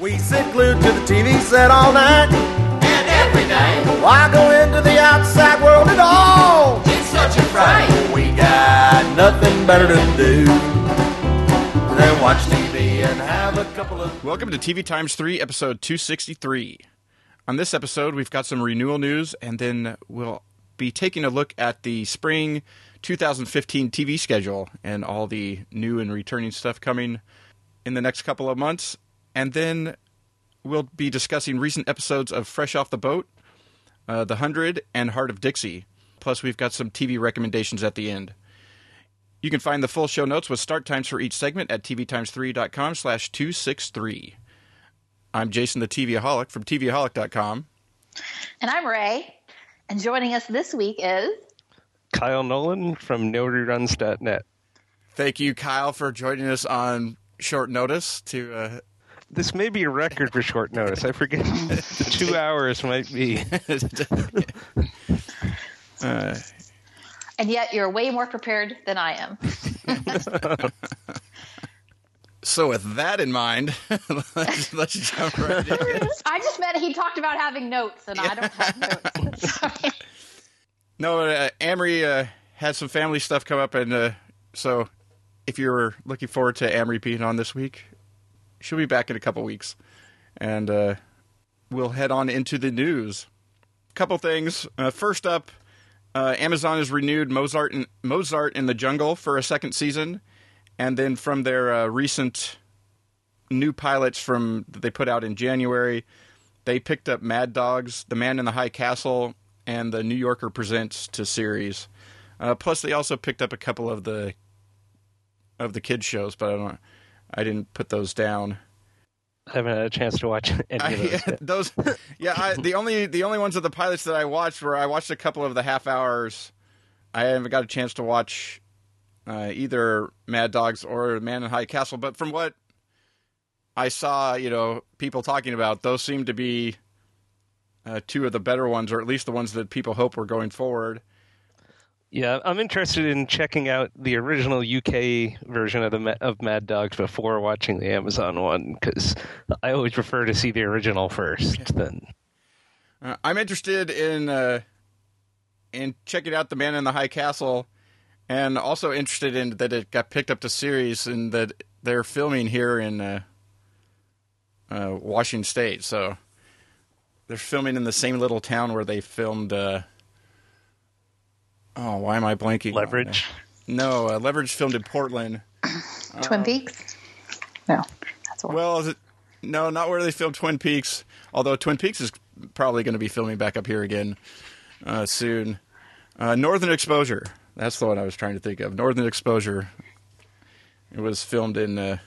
We sit glued to the TV set all night. And every day, Why go into the outside world at all? it's such a fright. We got nothing better to do than watch TV and have a couple of. Welcome to TV Times 3, episode 263. On this episode, we've got some renewal news, and then we'll be taking a look at the spring 2015 TV schedule and all the new and returning stuff coming in the next couple of months. And then we'll be discussing recent episodes of Fresh Off the Boat, uh, The Hundred, and Hart of Dixie. Plus, we've got some TV recommendations at the end. You can find the full show notes with start times for each segment at tvtimes3.com slash 263. I'm Jason the TVaholic from tvaholic.com. And I'm Rae. And joining us this week is Kyle Nolan from NoReruns.net. Thank you, Kyle, for joining us on short notice to uh, This may be a record for short notice. I forget the two hours might be. uh, and yet you're way more prepared than I am. so with that in mind, let's, let's jump right in. I just meant he talked about having notes, and I don't have notes. Sorry. No, uh, Amory uh, had some family stuff come up, and uh, so if you're looking forward to Amory being on this week, she'll be back in a couple weeks, and uh, we'll head on into the news. Couple things. Uh, first up, uh, Amazon has renewed Mozart in, Mozart in the Jungle for a second season, and then from their uh, recent new pilots from that they put out in January, they picked up Mad Dogs, The Man in the High Castle, and the New Yorker Presents to series. Uh, plus, they also picked up a couple of the of the kids shows, but I don't. I didn't put those down. I haven't had a chance to watch any of those. Those, yeah. I, the only the only ones of the pilots that I watched were I watched a couple of the half hours. I haven't got a chance to watch uh, either Mad Dogs or Man in High Castle, but from what I saw, you know, people talking about those seem to be uh, two of the better ones, or at least the ones that people hope were going forward. Yeah, I'm interested in checking out the original UK version of the of Mad Dogs before watching the Amazon one because I always prefer to see the original first. Then Uh, I'm interested in uh, in checking out the Man in the High Castle, and also interested in that it got picked up to series and that they're filming here in uh, uh, Washington State. So they're filming in the same little town where they filmed. Oh, why am I blanking? Leverage. No, uh, Leverage filmed in Portland. Twin Peaks? No, that's what. Well, is it, no, not where they filmed Twin Peaks. Although Twin Peaks is probably going to be filming back up here again uh, soon. Uh, Northern Exposure. That's the one I was trying to think of. Northern Exposure. It was filmed in uh,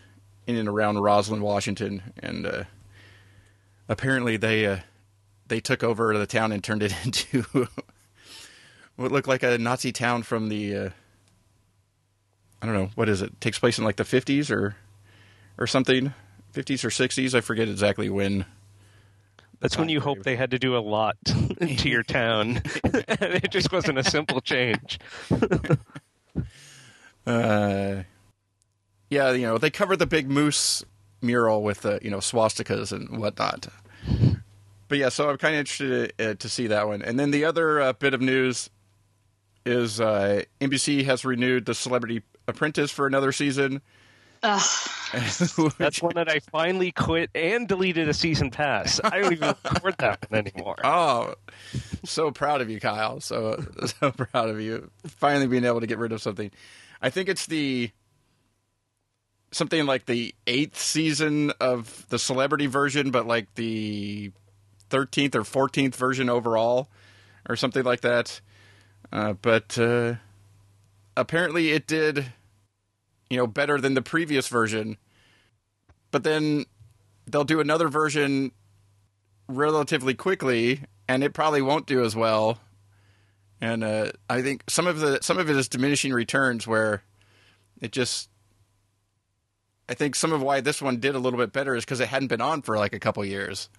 in and around Roslyn, Washington, and uh, apparently they uh, they took over the town and turned it into what looked like a Nazi town from the uh, I don't know what is it takes place in like the fifties or or something, fifties or sixties. I forget exactly when. that's when you hope they had to do a lot to your town, it just wasn't a simple change. Uh, yeah, you know they covered the big moose mural with the you know swastikas and whatnot. But yeah, so I'm kind of interested uh, to see that one. And then the other uh, bit of news is uh, NBC has renewed the Celebrity Apprentice for another season. That's one that I finally quit and deleted a season pass. I don't even record that one anymore. Oh, so proud of you, Kyle. So so proud of you. Finally being able to get rid of something. I think it's the something like the eighth season of the celebrity version, but like the thirteenth or fourteenth version overall, or something like that. Uh, but uh, apparently, it did, you know, better than the previous version. But then they'll do another version relatively quickly, and it probably won't do as well. And uh, I think some of the some of it is diminishing returns, where it just. I think some of why this one did a little bit better is because it hadn't been on for like a couple years,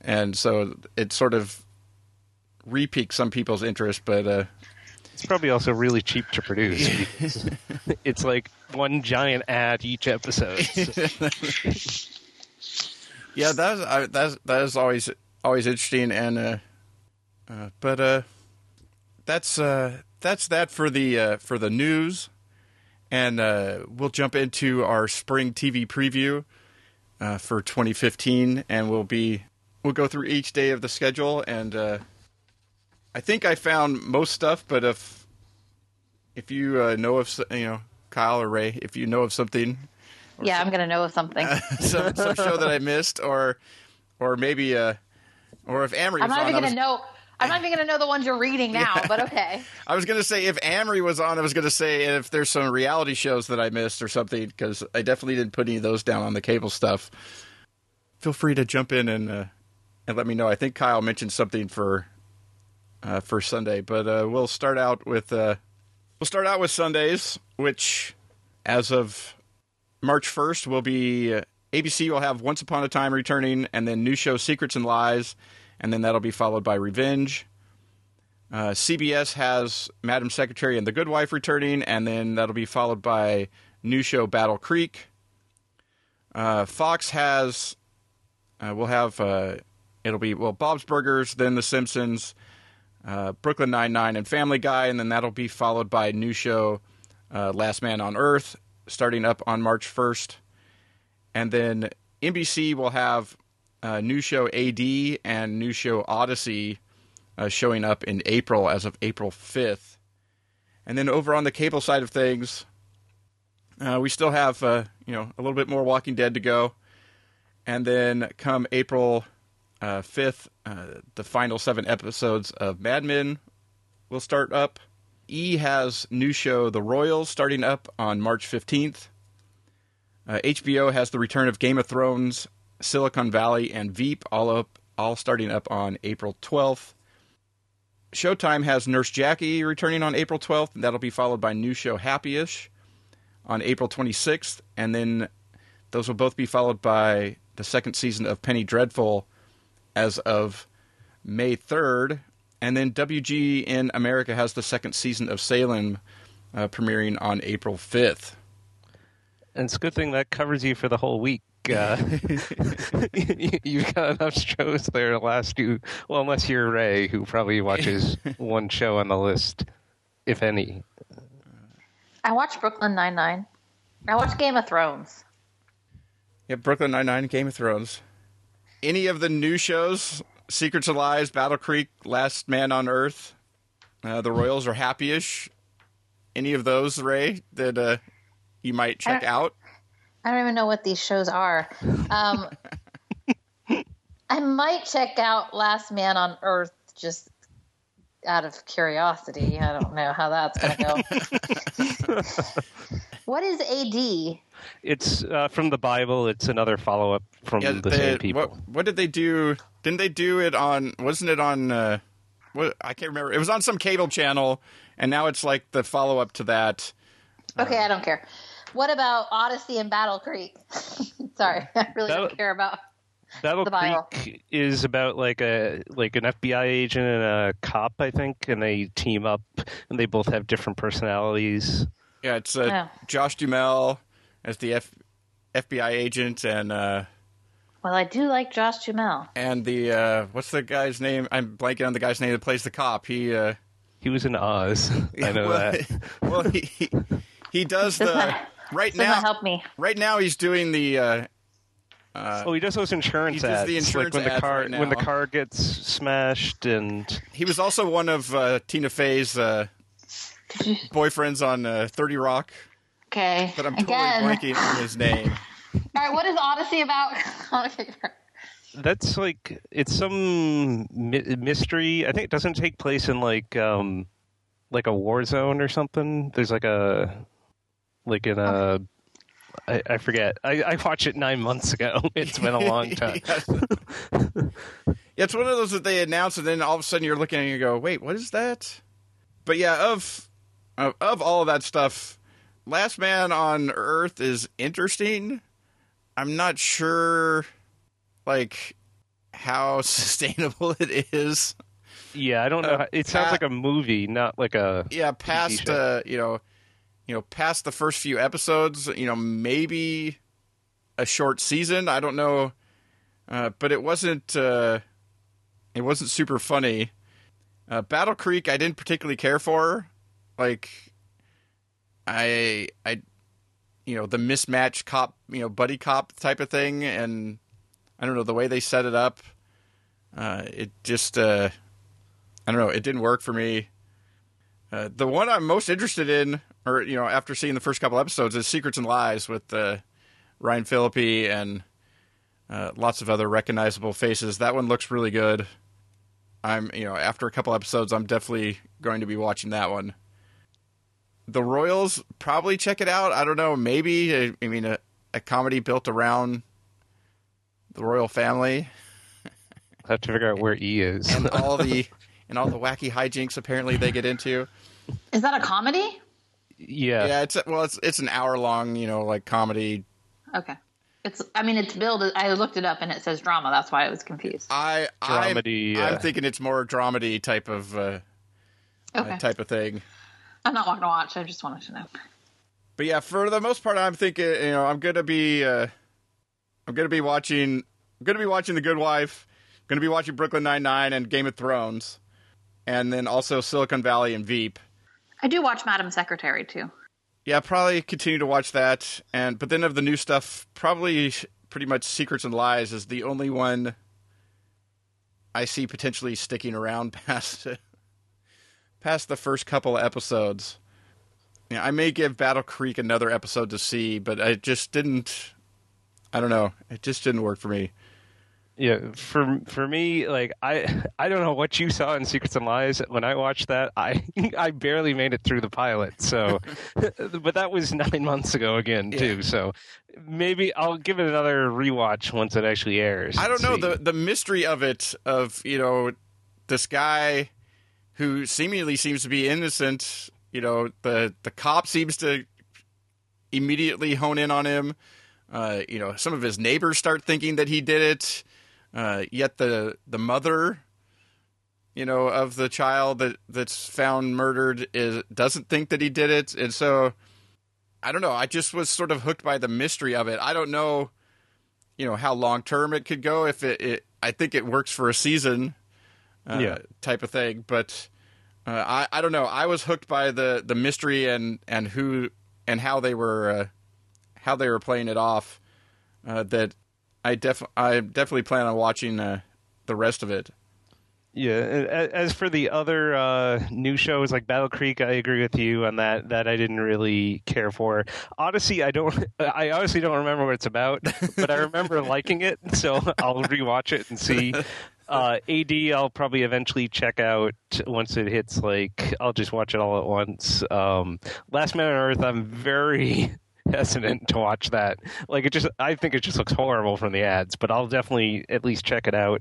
and so it sort of repiqued some people's interest. But uh, It's probably also really cheap to produce. it's like one giant ad each episode. yeah, that's I, that's that is always always interesting, and uh, uh, but uh, that's uh, that's that for the uh, for the news, and uh, we'll jump into our spring TV preview uh, for 2015, and we'll be we'll go through each day of the schedule, and uh, I think I found most stuff, but if if you uh, know of you know Kyle or Rae, if you know of something Yeah, I'm gonna know of something. some, some show that I missed, or or maybe uh, or if Amory I'm was not on, even gonna know. I'm not even gonna know the ones you're reading now. But okay. I was gonna say if Amory was on, I was gonna say if there's some reality shows that I missed or something because I definitely didn't put any of those down on the cable stuff. Feel free to jump in and uh, and let me know. I think Kyle mentioned something for uh, for Sunday, but uh, we'll start out with uh, we'll start out with Sundays, which as of March 1st will be uh, ABC will have Once Upon a Time returning, and then new show Secrets and Lies, and then that'll be followed by Revenge. Uh, CBS has Madam Secretary and The Good Wife returning, and then that'll be followed by new show Battle Creek. Uh, Fox has we'll have it'll be well Bob's Burgers, then The Simpsons, uh, Brooklyn Nine Nine, and Family Guy, and then that'll be followed by new show uh, Last Man on Earth, starting up on March first, and then NBC will have new show AD and new show Odyssey uh, showing up in April as of April fifth, and then over on the cable side of things, uh, we still have uh, you know a little bit more Walking Dead to go, and then come April uh, fifth, uh, the final seven episodes of Mad Men will start up. E has new show The Royals starting up on March 15th. Uh, HBO has the return of Game of Thrones, Silicon Valley, and Veep all up, all starting up on April 12th. Showtime has Nurse Jackie returning on April 12th, and that'll be followed by new show Happyish on April 26th, and then those will both be followed by the second season of Penny Dreadful as of May 3rd, and then WGN America has the second season of Salem uh, premiering on April 5th. And it's a good thing that covers you for the whole week. Uh, you- you've got enough shows there to last you. Well, unless you're Rae, who probably watches one show on the list, if any. I watch Brooklyn Nine Nine. I watch Game of Thrones. Yeah, Brooklyn Nine-Nine, Game of Thrones. Any of the new shows, Secrets of Lies, Battle Creek, Last Man on Earth, uh, The Royals, or Happyish? Any of those, Rae, that uh, you might check I- out? I don't even know what these shows are. Um, I might check out Last Man on Earth just out of curiosity. I don't know how that's going to go. what is AD? It's uh, from the Bible. It's another follow up from Yeah, the they- same people. What, what did they do? Didn't they do it on? Wasn't it on? Uh, what I can't remember. It was on some cable channel, and now it's like the follow up to that. Okay, I don't care. What about Odyssey and Battle Creek? Sorry, I really That- don't care about. Battle the Bible. Creek is about like a like an FBI agent and a cop, I think, and they team up and they both have different personalities. Yeah, it's uh, Yeah. Josh Duhamel as the F- FBI agent, and uh, Well, I do like Josh Duhamel. and the uh, what's the guy's name? I'm blanking on the guy's name that plays the cop. He uh, He was in Oz. I know well, that. well, he he, he does the Does right now. not help me. Right now, he's doing the. Uh, oh, he does those insurance he does ads. the insurance like when the ads car right when the car gets smashed and he was also one of uh, Tina Fey's uh, boyfriends on uh, Thirty Rock, Okay. but I'm totally Again. blanking on his name. All right, what is Odyssey about? That's like it's some mi- mystery. I think it doesn't take place in like um like a war zone or something. There's like a like in a I, I forget. I, I watched it nine months ago. It's been a long time. Yeah, it's one of those that they announce, and then all of a sudden you're looking and you go, "Wait, what is that?" But yeah, of of, of all of that stuff, Last Man on Earth is interesting. I'm not sure, like, how sustainable it is. Yeah, I don't know. Uh, it sounds Pat- like a movie, not like a. Yeah, past uh, you know, you know, past the first few episodes, you know, maybe a short season. I don't know. uh, but it wasn't. Uh, it wasn't super funny. Uh, Battle Creek, I didn't particularly care for. Like, I, I, you know, the mismatch cop, you know, buddy cop type of thing, and I don't know the way they set it up. Uh, it just, uh, I don't know, it didn't work for me. Uh, the one I'm most interested in, or you know, after seeing the first couple episodes, is Secrets and Lies with uh, Ryan Phillippe and uh, lots of other recognizable faces. That one looks really good. I'm, you know, after a couple episodes, I'm definitely going to be watching that one. The Royals, probably check it out. I don't know, maybe. I, I mean, a, a comedy built around the royal family I have to figure out where E is. and all the and all the wacky hijinks apparently they get into. Is that a comedy? yeah. Yeah, it's well, it's it's an hour long, you know, like comedy. Okay. It's. I mean, it's billed. I looked it up and it says drama. That's why I was confused. I I'm, Dramedy, I'm uh, thinking it's more dramedy type of uh, Okay. uh, type of thing. I'm not going to watch. I just wanted to know. But yeah, for the most part, I'm thinking, you know, I'm gonna be, uh, I'm gonna be watching, I'm gonna be watching The Good Wife, gonna be watching Brooklyn Nine Nine and Game of Thrones, and then also Silicon Valley and Veep. I do watch Madam Secretary too. Yeah, probably continue to watch that, and but then of the new stuff, probably pretty much Secrets and Lies is the only one I see potentially sticking around past past the first couple of episodes. Yeah, I may give Battle Creek another episode to see, but I just didn't. I don't know. It just didn't work for me. Yeah, for for me, like I I don't know what you saw in Secrets and Lies when I watched that. I I barely made it through the pilot. So, but that was nine months ago again too. So maybe I'll give it another rewatch once it actually airs. I don't know See. the the mystery of it of you know this guy who seemingly seems to be innocent. You know the the cop seems to immediately hone in on him. Uh, you know some of his neighbors start thinking that he did it. Uh, yet the the mother, you know, of the child that that's found murdered is doesn't think that he did it, and so I don't know. I just was sort of hooked by the mystery of it. I don't know you know how long term it could go. If it, it, I think it works for a season, uh, Yeah. type of thing. But uh, I, I don't know. I was hooked by the the mystery and and who and how they were uh, how they were playing it off. Uh, that I def I definitely plan on watching uh, the rest of it. Yeah. As for the other uh, new shows like Battle Creek, I agree with you on that. That I didn't really care for. Odyssey, I don't. I honestly don't remember what it's about, but I remember liking it, so I'll rewatch it and see. Uh, AD, I'll probably eventually check out once it hits. Like, I'll just watch it all at once. Um, Last Man on Earth, I'm very hesitant to watch that. Like, it just, I think it just looks horrible from the ads, but I'll definitely at least check it out.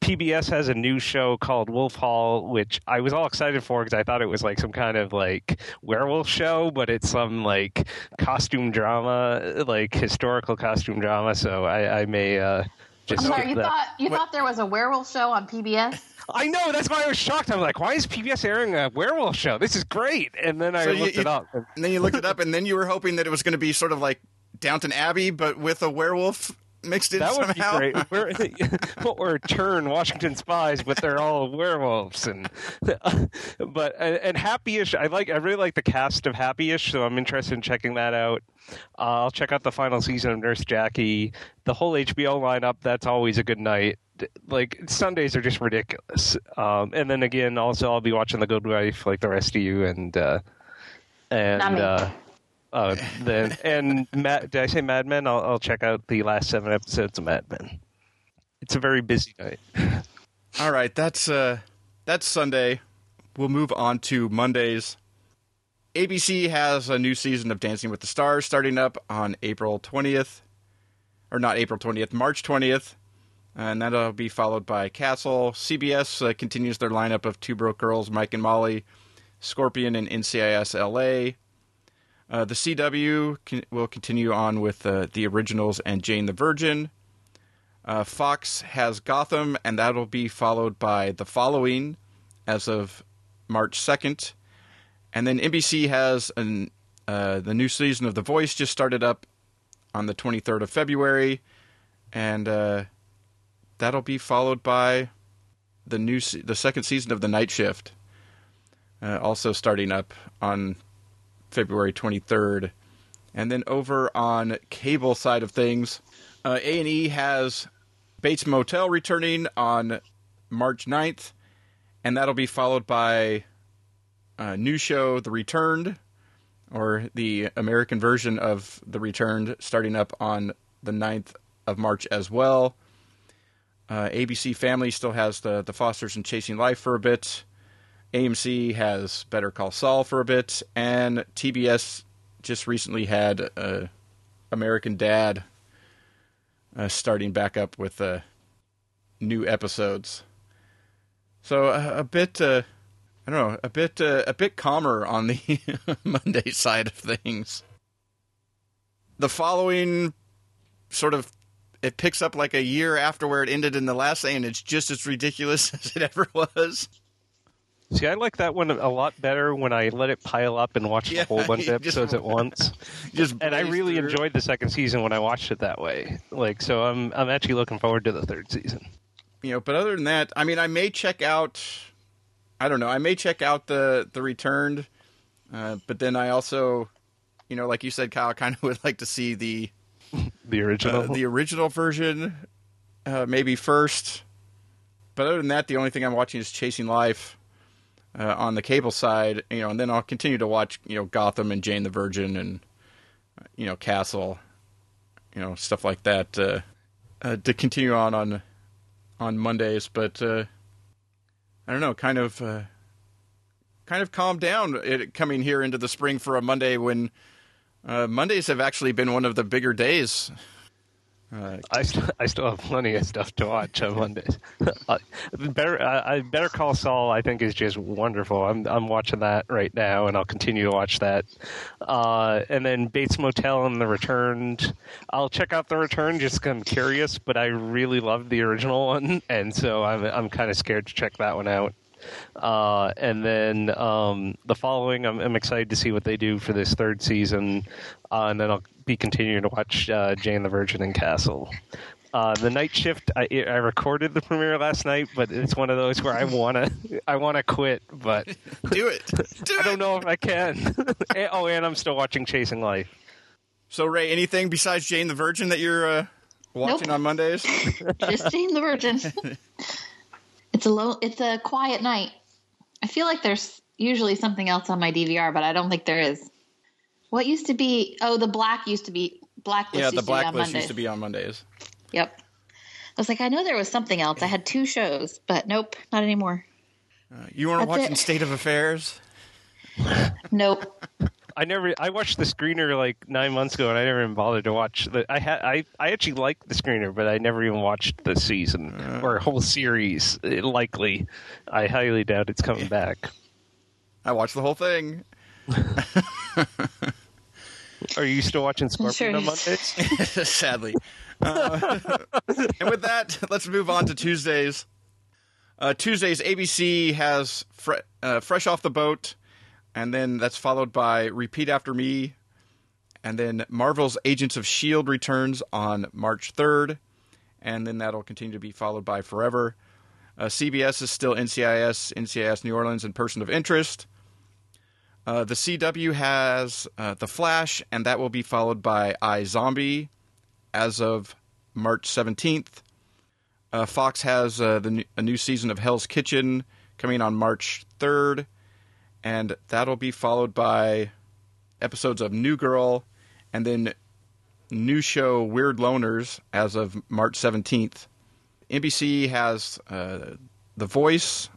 PBS has a new show called Wolf Hall, which I was all excited for because I thought it was like some kind of like werewolf show, but it's some like costume drama, like historical costume drama. So I, I may uh, just I'm sorry. You that. thought you thought there was a werewolf show on PBS? I know that's why I was shocked. I'm like, why is PBS airing a werewolf show? This is great. And then I So looked you- it up. And then you looked it up, and then you were hoping that it was going to be sort of like Downton Abbey, but with a werewolf mixed in That would somehow. be great. We're, or turn Washington Spies, but they're all werewolves. And but and, and Happyish, I like. I really like the cast of Happyish, so I'm interested in checking that out. Uh, I'll check out the final season of Nurse Jackie. The whole HBO lineup. That's always a good night. Like Sundays are just ridiculous. Um, and then again, also I'll be watching The Good Wife, like the rest of you, and uh, and. Not me. Uh, uh, and Mad, did I say Mad Men? I'll, I'll check out the last seven episodes of Mad Men. It's a very busy night. All right, that's uh that's Sunday. We'll move on to Mondays. ABC has a new season of Dancing with the Stars starting up on April 20th. Or not April 20th, March 20th. And that'll be followed by Castle. CBS uh, continues their lineup of Two Broke Girls, Mike and Molly, Scorpion, and NCIS LA. Uh, the CW can, will continue on with uh, the originals and Jane the Virgin. Uh, Fox has Gotham, and that'll be followed by The Following as of March 2nd. And then NBC has an, uh, the new season of The Voice just started up on the 23rd of February. And uh, that'll be followed by the new se- the second season of the Night Shift, uh, also starting up on February 23rd. And then over on cable side of things, uh, A&E has Bates Motel returning on March 9th, and that'll be followed by a new show, The Returned, or the American version of The Returned, starting up on the 9th of March as well. Uh, ABC Family still has the the Fosters and Chasing Life for a bit. AMC has Better Call Saul for a bit, and TBS just recently had uh, American Dad uh, starting back up with uh, new episodes. So uh, a bit, uh, I don't know, a bit, uh, a bit calmer on the Monday side of things. The following sort of it picks up like a year after where it ended in the last and it's just as ridiculous as it ever was. See, I like that one a lot better when I let it pile up and watch Yeah, a whole bunch of just- episodes at once. Just And I really through. enjoyed the second season when I watched it that way. Like, so I'm I'm actually looking forward to the third season. you know. But other than that, I mean, I may check out. I don't know. I may check out the the returned, uh, but then I also, you know, like you said, Kyle, kind of would like to see the The original. uh, the original version, uh, maybe first. But other than that, the only thing I'm watching is Chasing Life uh, on the cable side, you know, and then I'll continue to watch, you know, Gotham and Jane the Virgin and uh, you know Castle, you know, stuff like that uh, uh, to continue on on on Mondays. But uh, I don't know, kind of uh, kind of calm down it, coming here into the spring for a Monday when uh, Mondays have actually been one of the bigger days. Uh, I, st- I still have plenty of stuff to watch on Mondays. Better I, I Better Call Saul I think is just wonderful. I'm I'm watching that right now, and I'll continue to watch that. Uh, and then Bates Motel and The Returned. I'll check out The Return just 'cause I'm curious, but I really loved the original one, and so I'm I'm kind of scared to check that one out. Uh, and then um, the following, I'm, I'm excited to see what they do for this third season. Uh, and then I'll be continuing to watch uh, Jane the Virgin and Castle. Uh, the night shift, I, I recorded the premiere last night, but it's one of those where I wanna, I wanna quit, but do it. Do I don't know if I can. Oh, and I'm still watching Chasing Life. So, Rae, anything besides Jane the Virgin that you're uh, watching Nope. on Mondays? Just Jane the Virgin. it's a low. It's a quiet night. I feel like there's usually something else on my DVR, but I don't think there is. What used to be? Oh, the black used to be blacklist. yeah, used the to be on Blacklist Mondays. used to be on Mondays. Yep. I was like, I know there was something else. I had two shows, but nope, not anymore. Uh, you weren't That's watching it. State of Affairs? Nope. I never. I watched the screener like nine months ago, and I never even bothered to watch. The, I had. I. I actually liked the screener, but I never even watched the season or whole series. It, likely, I highly doubt it's coming back. I watched the whole thing. Are you still watching Scorpion Sure on. Mondays? Sadly. Uh, and with that, let's move on to Tuesdays. Uh, Tuesdays, ABC has fre- uh, Fresh Off the Boat, and then that's followed by Repeat After Me, and then Marvel's Agents of S.H.I.E.L.D. Returns on March 3rd, and then that'll continue to be followed by Forever. Uh, CBS is still NCIS, NCIS New Orleans, and Person of Interest. Uh, the CW has uh, The Flash, and that will be followed by iZombie as of March 17th. Uh, Fox has uh, the a new season of Hell's Kitchen coming on March 3rd, and that'll be followed by episodes of New Girl, and then new show Weird Loners as of March 17th. NBC has uh, The Voice,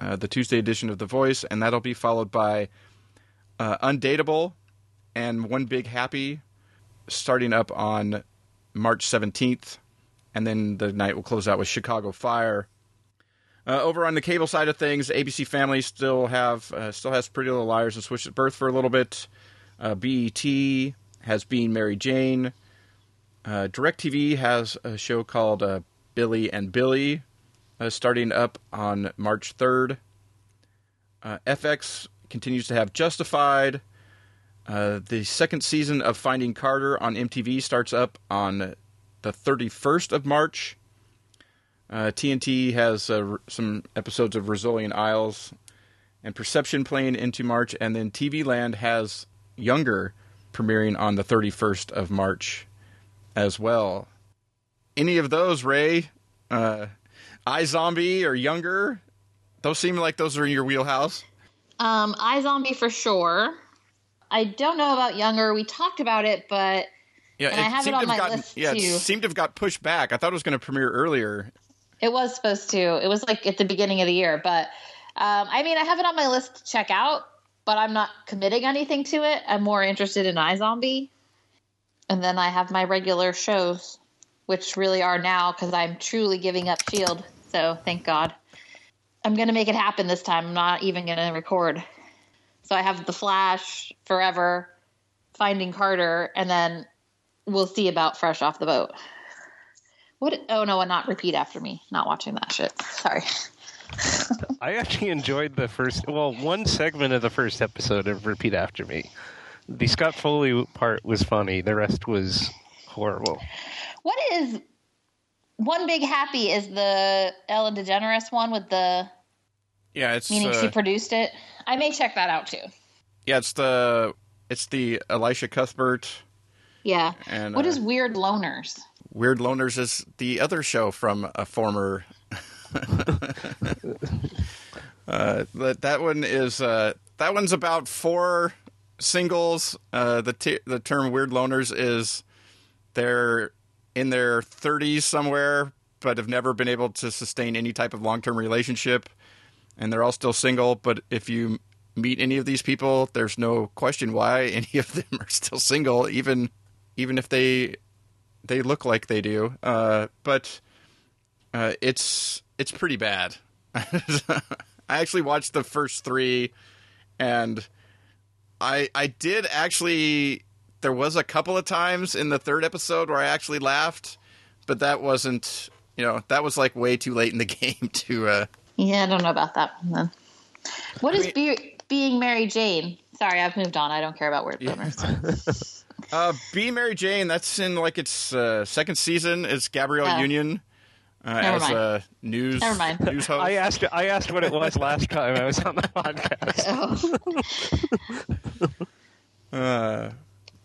uh, the Tuesday edition of The Voice, and that'll be followed by uh, Undateable and One Big Happy starting up on March 17th. And then the night will close out with Chicago Fire. Uh, over on the cable side of things, ABC Family still have uh, still has Pretty Little Liars and Switched at Birth for a little bit. Uh, BET has Being Mary Jane. Uh, DirecTV has a show called Billy and Billy, uh, starting up on March 3rd. Uh, FX continues to have Justified. Uh, the second season of Finding Carter on MTV starts up on the 31st of March. Uh, TNT has uh, r- some episodes of Rizzoli & Isles and Perception playing into March, and then TV Land has Younger premiering on the 31st of March as well. Any of those, Rae? Uh, iZombie or Younger? Those seem like those are in your wheelhouse. Um, iZombie for sure. I don't know about Younger. We talked about it, but Yeah, And I have it on my gotten, list, yeah, too. it seemed to have got pushed back. I thought it was going to premiere earlier. it was supposed to. It was like at the beginning of the year, but um, I mean, I have it on my list to check out, but I'm not committing anything to it. I'm more interested in iZombie, and then I have my regular shows, which really are now because I'm truly giving up Shield. So thank God. I'm gonna make it happen this time. I'm not even gonna record. So I have The Flash, Forever, Finding Carter, and then we'll see about Fresh Off the Boat. What? Oh no, and not repeat after me. Not watching that shit. Sorry. I actually enjoyed the first, well, one segment of the first episode of Repeat After Me. The Scott Foley part was funny. The rest was horrible. What is one big happy? Is the Ellen DeGeneres one with the Yeah, it's meaning uh, she produced it? I may check that out too. yeah, it's the it's the Elisha Cuthbert Yeah. and What uh, is Weird Loners? Weird Loners is the other show from a former. uh, that that one is uh, that one's about four singles. Uh, the t- the term Weird Loners is they're in their 30s somewhere, but have never been able to sustain any type of long term relationship, and they're all still single. But if you meet any of these people, there's no question why any of them are still single, even even if they they look like they do. Uh, but uh, it's it's pretty bad. I actually watched the first three, and I I did actually. There was a couple of times in the third episode where I actually laughed, but that wasn't. You know, that was like way too late in the game to. Uh, Yeah, I don't know about that one then. What is mean- be- being Mary Jane? Sorry, I've moved on. I don't care about Weird Loners. Uh, Be Mary Jane. That's in like its uh, second season. It's Gabrielle Oh. Union uh, Never as mind. a news Never mind. news host. I asked I asked what it was last time I was on the podcast. oh. uh,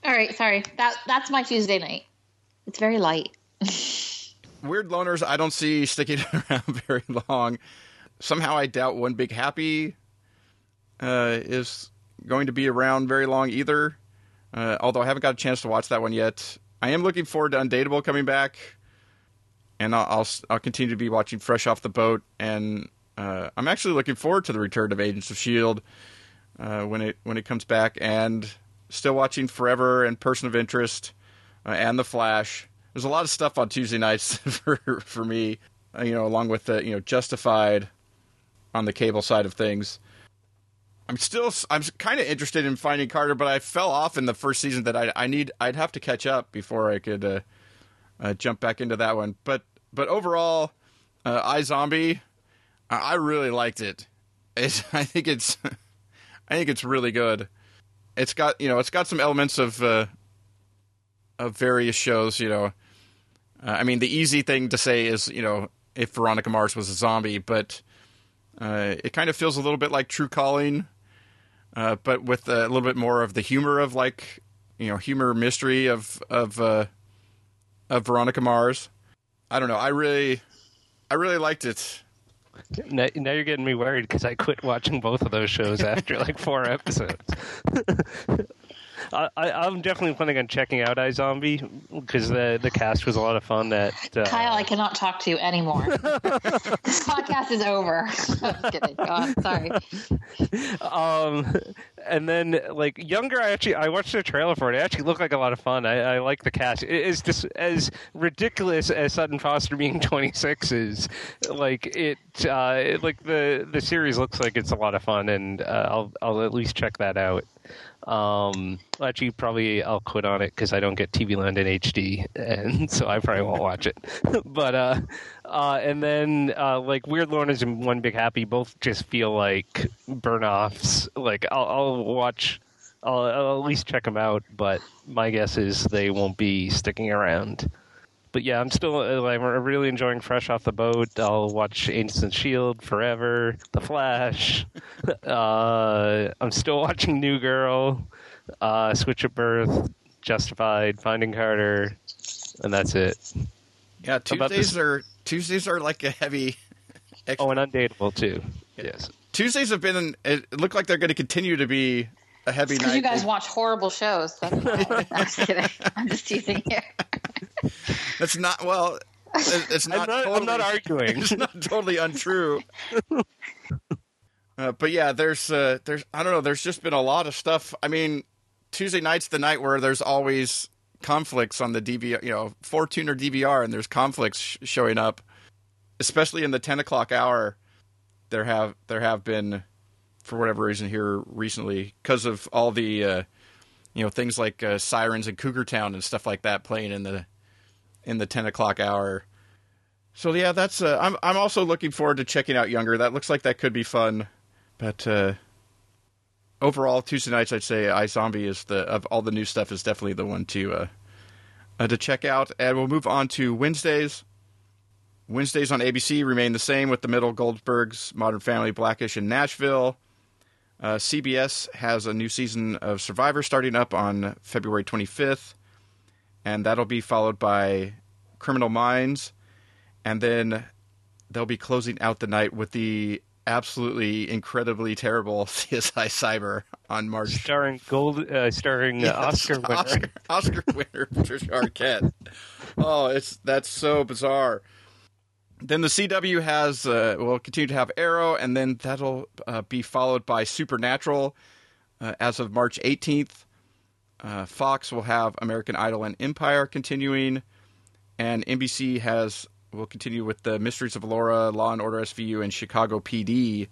All right, sorry. That that's my Tuesday night. It's very light. Weird loners. I don't see sticking around very long. Somehow, I doubt One Big Happy uh, is going to be around very long either. Uh, although I haven't got a chance to watch that one yet. I am looking forward to Undateable coming back, and I'll I'll, I'll continue to be watching Fresh Off the Boat, and uh, I'm actually looking forward to the return of Agents of Shield uh, when it when it comes back, and still watching Forever and Person of Interest uh, and The Flash. There's a lot of stuff on Tuesday nights for for me, uh, you know, along with the you know Justified on the cable side of things. I'm still I'm kind of interested in finding Carter, but I fell off in the first season that I I need I'd have to catch up before I could uh, uh, jump back into that one. But but overall, uh, I I really liked it. It's, I think it's I think it's really good. It's got you know it's got some elements of uh, of various shows. You know, uh, I mean the easy thing to say is you know if Veronica Mars was a zombie, but uh, it kind of feels a little bit like True Calling, uh, but with a little bit more of the humor of like you know humor mystery of of uh, of Veronica Mars. I don't know. I really I really liked it. Now, now you're getting me worried because I quit watching both of those shows after like four episodes. I, I, I'm definitely planning on checking out iZombie because the the cast was a lot of fun. That uh, Kyle, I cannot talk to you anymore. this podcast is over. I'm just kidding. Go on. Sorry. um, and then like younger, I actually I watched the trailer for it. It actually looked like a lot of fun. I, I like the cast. It is just as ridiculous as Sutton Foster being 26 is. Like it, uh, it, like the the series looks like it's a lot of fun, and uh, I'll I'll at least check that out. Um, actually, probably I'll quit on it because I don't get TV Land in HD, and so I probably won't watch it. but uh, uh, and then uh, like Weird Loners and One Big Happy both just feel like burn offs. Like I'll, I'll watch, I'll, I'll at least check them out, but my guess is they won't be sticking around. but yeah, I'm still uh, I'm really enjoying Fresh Off the Boat. I'll watch and Shield forever, The Flash. uh, I'm still watching New Girl, uh, Switch at Birth, Justified, Finding Carter, and that's it. Yeah, Tuesdays are Tuesdays are like a heavy. Oh, and Undateable too. Yes. Tuesdays have been. It looked like they're going to continue to be a heavy Because night. you guys watch horrible shows. That's. I'm just kidding. I'm just teasing you. That's not well. It's not. I'm not, totally, I'm not arguing. It's not totally untrue. Uh, but yeah, there's uh, there's I don't know. There's just been a lot of stuff. I mean, Tuesday night's the night where there's always conflicts on the DVR. You know, four tuner DVR, and there's conflicts sh- showing up, especially in the ten o'clock hour. There have there have been, for whatever reason, here recently because of all the, uh, you know, things like uh, sirens and Cougar Town and stuff like that playing in the in the ten o'clock hour. So yeah, that's. Uh, I'm I'm also looking forward to checking out Younger. That looks like that could be fun, but uh, overall, Tuesday nights I'd say iZombie is the of all the new stuff is definitely the one to uh, uh, to check out. And we'll move on to Wednesdays. Wednesdays on ABC remain the same with the middle Goldbergs, Modern Family, Blackish, and Nashville. Uh, CBS has a new season of Survivor starting up on February 25th, and that'll be followed by Criminal Minds and then they'll be closing out the night with the absolutely incredibly terrible CSI Cyber on March. Starring Gold, uh, starring uh, Oscar winner. Oscar, Oscar winner Patricia Arquette. Oh, it's that's so bizarre. Then the CW has uh, will continue to have Arrow, and then that'll uh, be followed by Supernatural uh, as of March 18th. Uh, Fox will have American Idol and Empire continuing, and NBC has will continue with the Mysteries of Laura, Law and Order SVU, and Chicago PD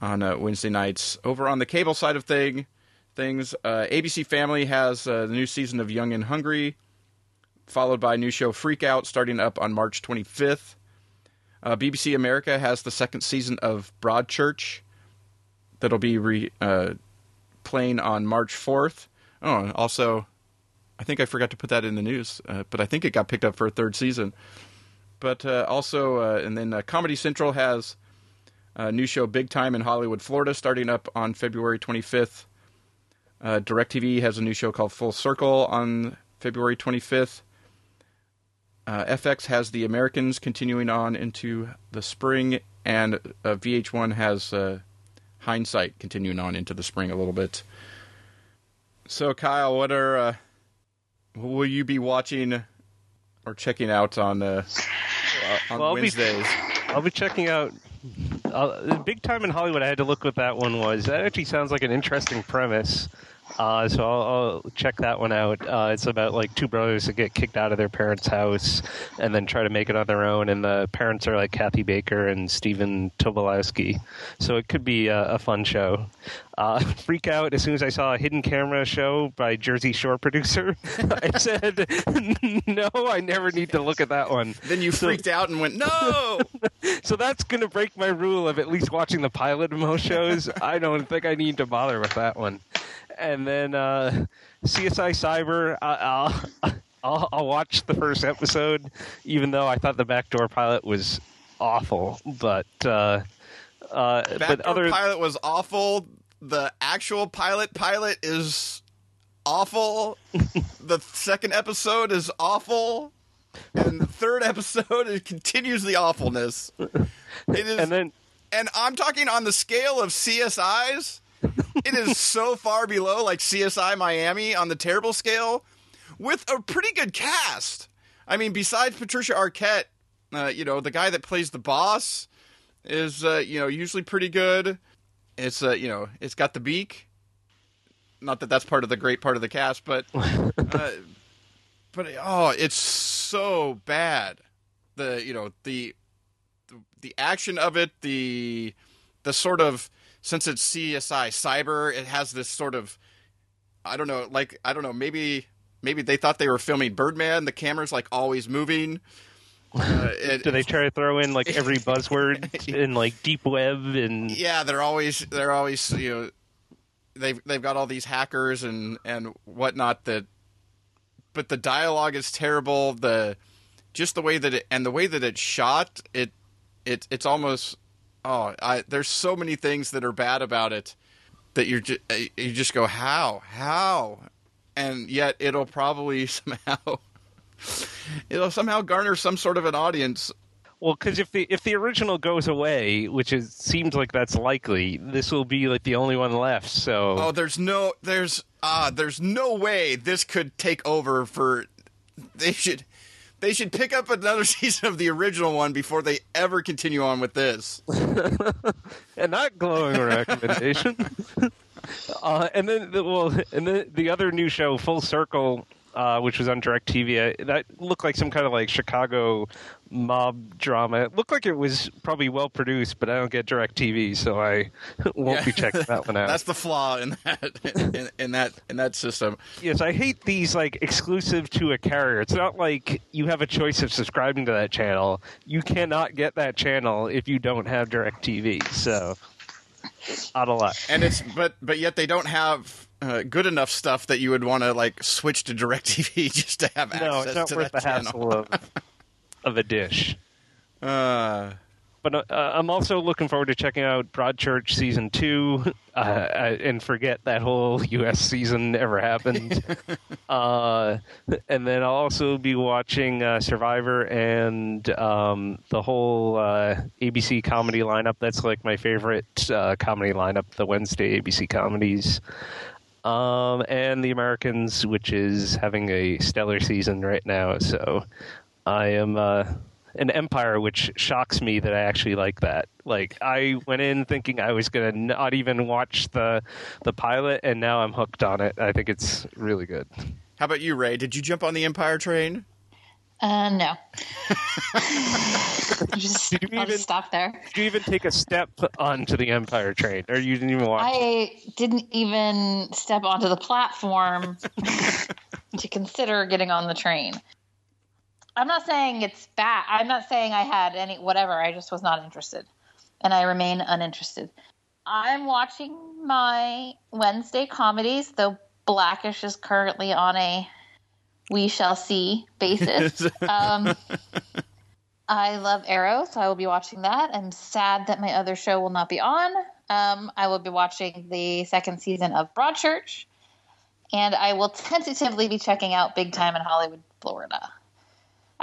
on uh, Wednesday nights. Over on the cable side of thing, things, uh, ABC Family has uh, the new season of Young and Hungry, followed by a new show Freak Out starting up on March 25th. Uh, BBC America has the second season of Broadchurch that'll be re, uh, playing on March 4th. Oh, also, I think I forgot to put that in the news, uh, but I think it got picked up for a third season. But uh, also, uh, and then uh, Comedy Central has a new show Big Time in Hollywood, Florida, starting up on February 25th. Uh, DirecTV has a new show called Full Circle on February 25th. Uh, FX has The Americans continuing on into the spring, and uh, VH1 has uh, Hindsight continuing on into the spring a little bit. So, Kyle, what are will you be watching or checking out on uh, on Well, I'll be- Wednesdays? I'll be checking out. Uh, Big Time in Hollywood. I had to look what that one was. That actually sounds like an interesting premise. Uh, so I'll, I'll check that one out. Uh, it's about like two brothers that get kicked out of their parents' house and then try to make it on their own. And the parents are like Kathy Baker and Stephen Tobolowsky. So it could be a, a fun show. Uh, freak out as soon as I saw a hidden camera show by Jersey Shore producer. I said, "No, I never need to look at that one." Then you freaked out and went, "No!" So that's going to break my rule of at least watching the pilot of most shows. I don't think I need to bother with that one. And then uh, CSI Cyber, I- I'll, I'll I'll watch the first episode, even though I thought the backdoor pilot was awful. But uh, uh, but Backdoor other pilot was awful. The actual pilot pilot is awful. the second episode is awful. And the third episode it continues the awfulness. It is and then and I'm talking on the scale of CSIs. It is so far below like CSI Miami on the terrible scale with a pretty good cast. I mean, besides Patricia Arquette, uh, you know, the guy that plays the boss is uh, you know, usually pretty good. It's uh, you know, it's got the beak. Not that that's part of the great part of the cast, but uh, but oh, it's so bad. The you know, the the, the action of it, the the sort of since it's CSI cyber, it has this sort of I don't know, like I don't know, maybe maybe they thought they were filming Birdman. The camera's like always moving. Uh, it, do they try to throw in like every buzzword in like deep web and yeah, they're always they're always you know they've they've got all these hackers and and whatnot that, but the dialogue is terrible. The just the way that it and the way that it's shot, it it it's almost oh, I there's so many things that are bad about it that you're just you just go how how, and yet it'll probably somehow it'll somehow garner some sort of an audience. Well, because if the if the original goes away, which is seems like that's likely, this will be like the only one left. So Oh, there's no there's ah there's no way this could take over for they should they should pick up another season of the original one before they ever continue on with this. and not glowing recommendation. uh, and then, the, well, and then the other new show, Full Circle, uh, which was on Directv, uh, that looked like some kind of like Chicago mob drama. It looked like it was probably well produced, but I don't get Directv, so I won't Yeah. be checking that one out. That's the flaw in that in, in that in that system. Yes, I hate these like exclusive to a carrier. It's not like you have a choice of subscribing to that channel. You cannot get that channel if you don't have DirecTV. So, out of luck. And it's but but yet they don't have uh, good enough stuff that you would want to like switch to DirecTV just to have No, access it's not to worth that the channel. hassle of of a dish. Uh, But uh, I'm also looking forward to checking out Broadchurch season two, uh, uh, and forget that whole U.S. season ever happened. uh, and then I'll also be watching uh, Survivor and um, the whole uh, ABC comedy lineup. That's like my favorite uh, comedy lineup, the Wednesday ABC comedies. Um, and the Americans, which is having a stellar season right now. So I am uh, an Empire, which shocks me that I actually like that. Like I went in thinking I was gonna not even watch the the pilot, and now I'm hooked on it. I think it's really good. how about you, Rae? Did you jump on the Empire train? Uh, no. just, Did you I'll even- just stop there. Did you even take a step onto the Empire train, or you didn't even watch? I didn't even step onto the platform to consider getting on the train. I'm not saying it's bad. I'm not saying I had any whatever. I just was not interested, and I remain uninterested. I'm watching my Wednesday comedies, though Blackish is currently on a we shall see basis. um, I love Arrow, so I will be watching that. I'm sad that my other show will not be on. Um, I will be watching the second season of Broadchurch, and I will tentatively be checking out Big Time in Hollywood, Florida.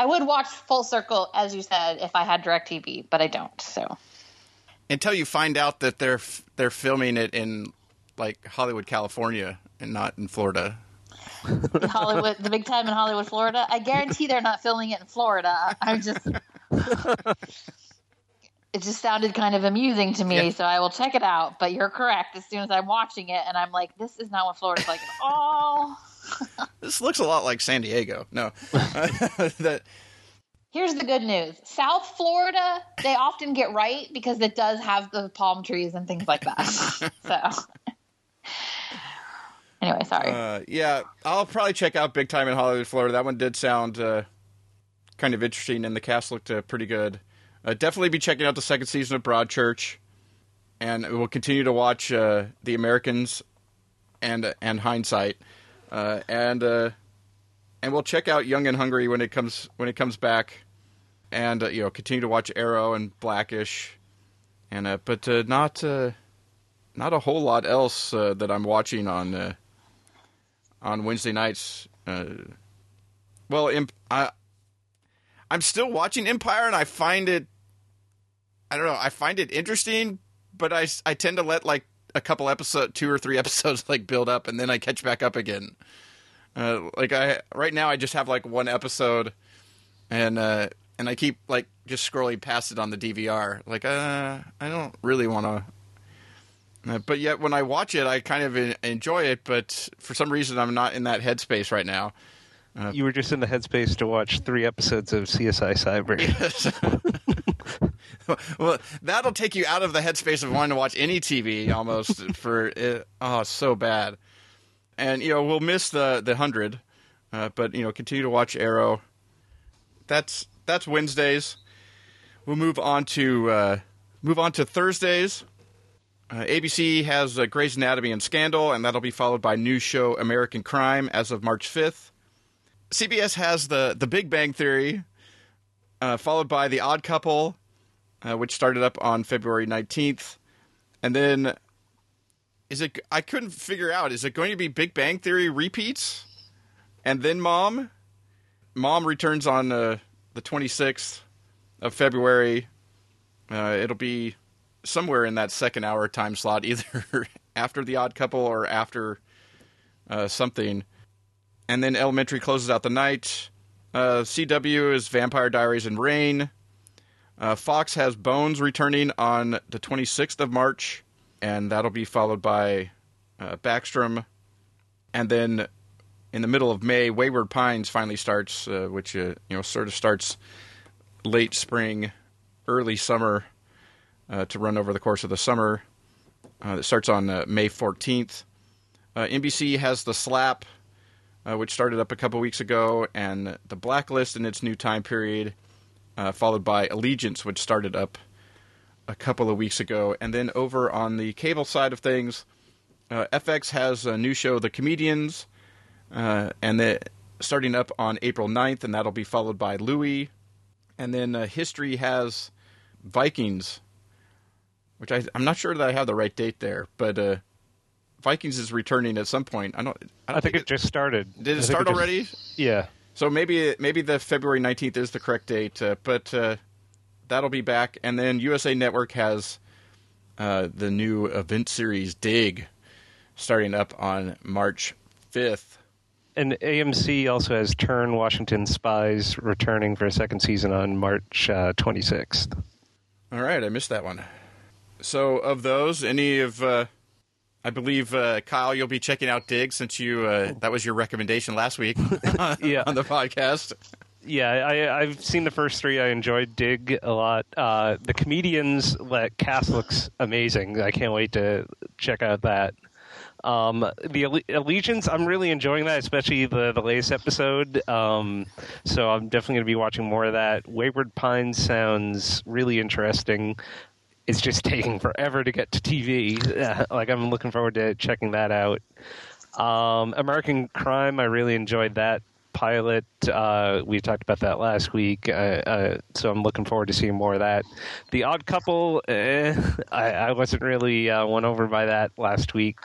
I would watch Full Circle, as you said, if I had DirecTV, but I don't. So Until you find out that they're f- they're filming it in like Hollywood, California, and not in Florida. in Hollywood, the Big Time in Hollywood, Florida. I guarantee they're not filming it in Florida. I'm just. It just sounded kind of amusing to me, Yeah. so I will check it out. But you're correct. As soon as I'm watching it, and I'm like, "This is not what Florida's like at all." This looks a lot like San Diego. No, that Here's the good news: South Florida, they often get right because it does have the palm trees and things like that. so, anyway, sorry. Uh, yeah, I'll probably check out Big Time in Hollywood, Florida. That one did sound uh, kind of interesting, and the cast looked uh, pretty good. Uh, definitely be checking out the second season of Broadchurch, and we'll continue to watch uh, The Americans and and Hindsight, uh, and uh, and we'll check out Young and Hungry when it comes when it comes back, and uh, you know continue to watch Arrow and Blackish, and uh, but uh, not uh, not a whole lot else that I'm watching on. On Wednesday nights. Well, imp- I I'm still watching Empire, and I find it. I don't know. I find it interesting, but I I tend to let like a couple episode, two or three episodes, like build up, and then I catch back up again. Uh, like I right now, I just have like one episode, and uh, and I keep like just scrolling past it on the DVR. Like, uh, I don't really want to uh, but yet, when I watch it, I kind of enjoy it. But for some reason, I'm not in that headspace right now. you were just in the headspace to watch three episodes of CSI Cyber. well, that'll take you out of the headspace of wanting to watch any TV almost for it. Oh, so bad. And you know, we'll miss the the hundred, uh, but you know, continue to watch Arrow. That's that's Wednesdays. We'll move on to uh, move on to Thursdays. Uh, ABC has uh, Grey's Anatomy and Scandal, and that'll be followed by new show American Crime as of March 5th. CBS has the the Big Bang Theory, uh, followed by The Odd Couple, uh, which started up on February 19th. And then, is it, I couldn't figure out, is it going to be Big Bang Theory repeats? And then Mom? Mom returns on uh, the 26th of February. Uh, it'll be somewhere in that second hour time slot, either after The Odd Couple or after uh, something. And then Elementary closes out the night. Uh, CW is Vampire Diaries and Reign. Uh, Fox has Bones returning on the 26th of March, and that'll be followed by uh, Backstrom. And then in the middle of May, Wayward Pines finally starts, uh, which uh, you know sort of starts late spring, early summer, uh, to run over the course of the summer. Uh, that starts on May 14th. Uh, NBC has the Slap, which started up a couple weeks ago, and the Blacklist in its new time period, uh, followed by Allegiance, which started up a couple of weeks ago. And then over on the cable side of things, uh, FX has a new show, The Comedians, uh, and the, starting up on April 9th, and that'll be followed by Louie. And then uh, History has Vikings, which I, I'm not sure that I have the right date there, but uh, Vikings is returning at some point. I don't. I, don't I think it just started. did it think start just- already? Yeah. So maybe maybe the February 19th is the correct date, uh, but uh, that'll be back. And then USA Network has uh, the new event series Dig starting up on March 5th. And AMC also has Turn Washington Spies returning for a second season on March uh, 26th. All right, I missed that one. So of those, any of uh, I believe uh, Kyle, you'll be checking out Dig since you uh, that was your recommendation last week on, Yeah. on the podcast. Yeah, I, I've seen the first three. I enjoyed Dig a lot. Uh, the comedians, that cast looks amazing. I can't wait to check out that. Um, the Alle- Allegiance, I'm really enjoying that, especially the the latest episode. Um, so I'm definitely going to be watching more of that. Wayward Pines sounds really interesting. It's just taking forever to get to TV. like I'm looking forward to checking that out. Um, American Crime, I really enjoyed that pilot. Uh, we talked about that last week, uh, uh, so I'm looking forward to seeing more of that. The Odd Couple, eh, I, I wasn't really uh, won over by that last week,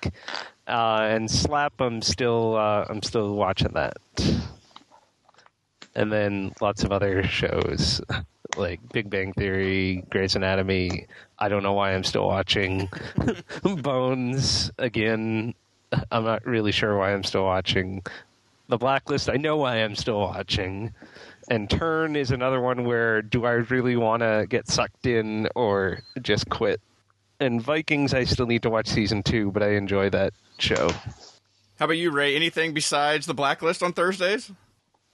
uh, and Slap, I'm still uh, I'm still watching that, and then lots of other shows. Like Big Bang Theory, Grey's Anatomy. I don't know why I'm still watching Bones again. I'm not really sure why I'm still watching the blacklist i know why i am still watching and turn is another one where do i really want to get sucked in or just quit and vikings i still need to watch season two but i enjoy that show How about you, Rae? Anything besides the Blacklist on Thursdays?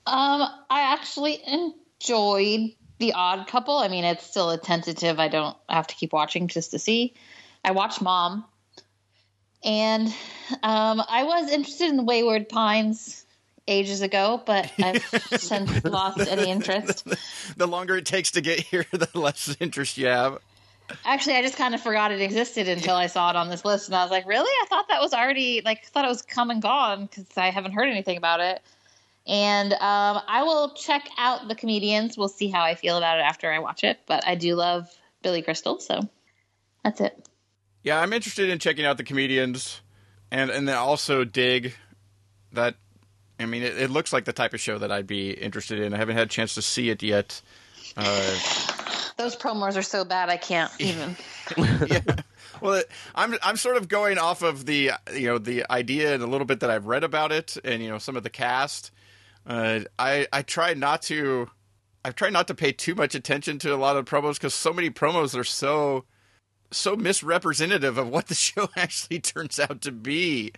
Um, I actually enjoyed The Odd Couple. I mean, it's still a tentative. I don't have to keep watching just to see. I watched Mom, and um, I was interested in Wayward Pines ages ago, but I've since lost any interest. The longer it takes to get here, the less interest you have. Actually, I just kind of forgot it existed until I saw it on this list, and I was like, "Really? I thought that was already like I thought it was come and gone because I haven't heard anything about it." And um, I will check out the comedians. We'll see how I feel about it after I watch it. But I do love Billy Crystal, so that's it. Yeah, I'm interested in checking out the comedians, and and then also dig that. I mean, it, it looks like the type of show that I'd be interested in. I haven't had a chance to see it yet. Uh, Those promos are so bad I can't even. yeah. Well, I'm I'm sort of going off of the you know the idea and a little bit that I've read about it, and you know some of the cast. Uh, I I try not to. I've tried not to pay too much attention to a lot of promos because so many promos are so so misrepresentative of what the show actually turns out to be.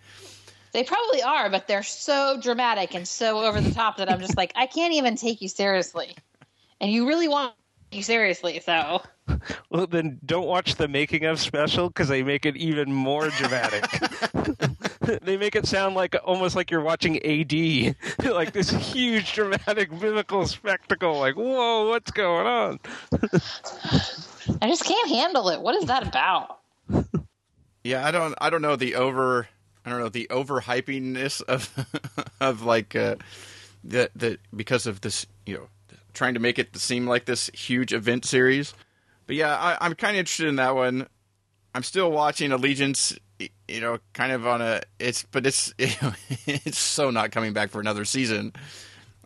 They probably are, but they're so dramatic and so over the top that I'm just like, I can't even take you seriously. And you really want to you seriously, so well then don't watch the making of special because they make it even more dramatic they make it sound like almost like you're watching ad like this huge dramatic biblical spectacle like whoa what's going on I just can't handle it. What is that about? Yeah, I don't I don't know the over I don't know the overhypingness of of like uh, the the because of this you know trying to make it seem like this huge event series. But yeah, I, I'm kind of interested in that one. I'm still watching Allegiance, y- you know, kind of on a it's, but it's it's so not coming back for another season.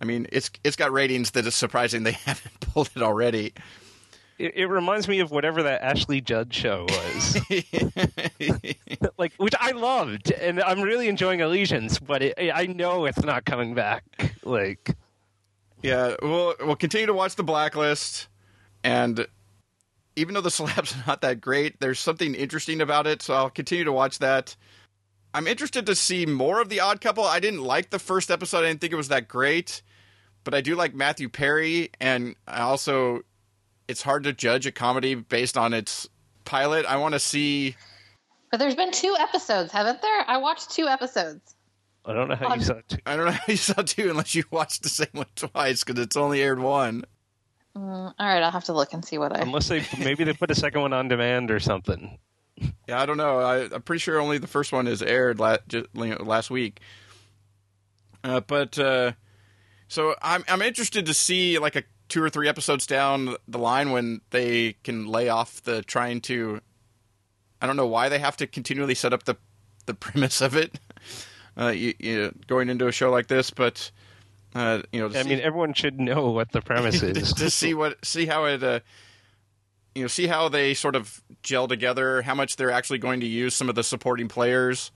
I mean, it's it's got ratings that is surprising they haven't pulled it already. It, it reminds me of whatever that Ashley Judd show was, like which I loved, and I'm really enjoying Allegiance, but it, I know it's not coming back. Like, Yeah, we'll we'll continue to watch the Blacklist, and even though the slab's are not that great, there's something interesting about it, so I'll continue to watch that. I'm interested to see more of the Odd Couple. I didn't like the first episode; I didn't think it was that great, but I do like Matthew Perry, and I also it's hard to judge a comedy based on its pilot. I want to see. But there's been two episodes, haven't there? I watched two episodes. I don't know how you saw two. I don't know how you saw two unless you watched the same one twice because it's only aired one. Mm, all right, I'll have to look and see what I. Unless they maybe they put a second one on demand or something. Yeah, I don't know. I, I'm pretty sure only the first one is aired la- just, you know, last week. Uh, but uh, so I'm I'm interested to see like a two or three episodes down the line when they can lay off the trying to. I don't know why they have to continually set up the the premise of it. Uh, you, you, going into a show like this, but uh, you know, to I see- mean, everyone should know what the premise is. to see what see how it uh, you know see how they sort of gel together how much they're actually going to use some of the supporting players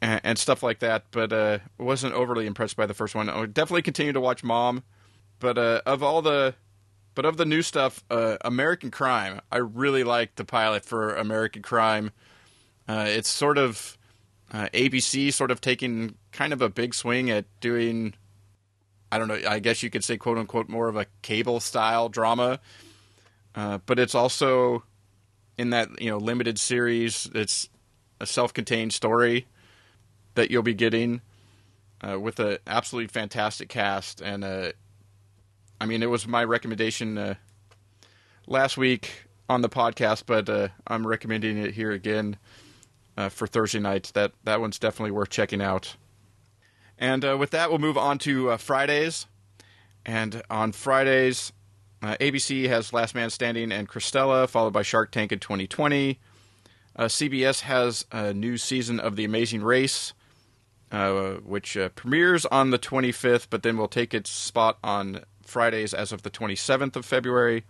and, and stuff like that. But uh wasn't overly impressed by the first one. I would definitely continue to watch mom. But uh of all the but of the new stuff uh american crime i really like the pilot for american crime. Uh it's sort of uh, abc sort of taking kind of a big swing at doing I don't know. I guess you could say "quote unquote" more of a cable style drama, uh, but it's also in that you know limited series. It's a self-contained story that you'll be getting uh, with an absolutely fantastic cast, and uh, I mean, it was my recommendation uh, last week on the podcast, but uh, I'm recommending it here again uh, for Thursday nights. That that one's definitely worth checking out. And uh, with that, we'll move on to uh, Fridays. And on Fridays, uh, ABC has Last Man Standing and Cristela, followed by Shark Tank in 20/20. Uh, CBS has a new season of The Amazing Race, uh, which uh, premieres on the 25th, but then will take its spot on Fridays as of the 27th of February.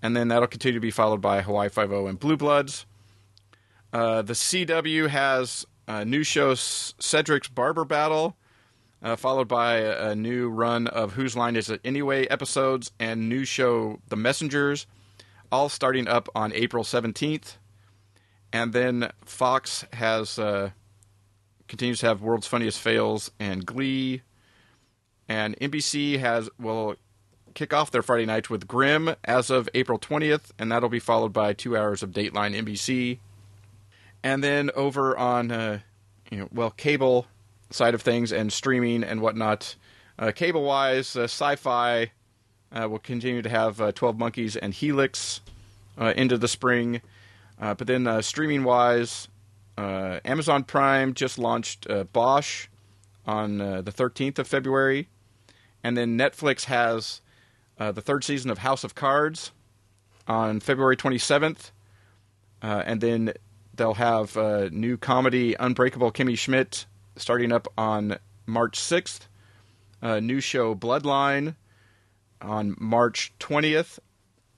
And then that'll continue to be followed by Hawaii Five-O and Blue Bloods. The CW has new show, Cedric's Barber Battle, uh, followed by a, a new run of Whose Line Is It Anyway episodes, and new show The Messengers, all starting up on April 17th. And then Fox has uh, continues to have World's Funniest Fails and Glee, and NBC has will kick off their Friday nights with Grimm as of April 20th, and that'll be followed by two hours of Dateline NBC. And then over on, uh, you know, well, cable side of things and streaming and whatnot, uh, cable wise, uh, Syfy uh, will continue to have uh, 12 Monkeys and Helix uh, into the spring. But then streaming wise, Amazon Prime just launched Bosch on the 13th of February. And then Netflix has the third season of House of Cards on February 27th. Uh, and then they'll have uh, new comedy Unbreakable Kimmy Schmidt starting up on March 6th. Uh, new show Bloodline on March 20th.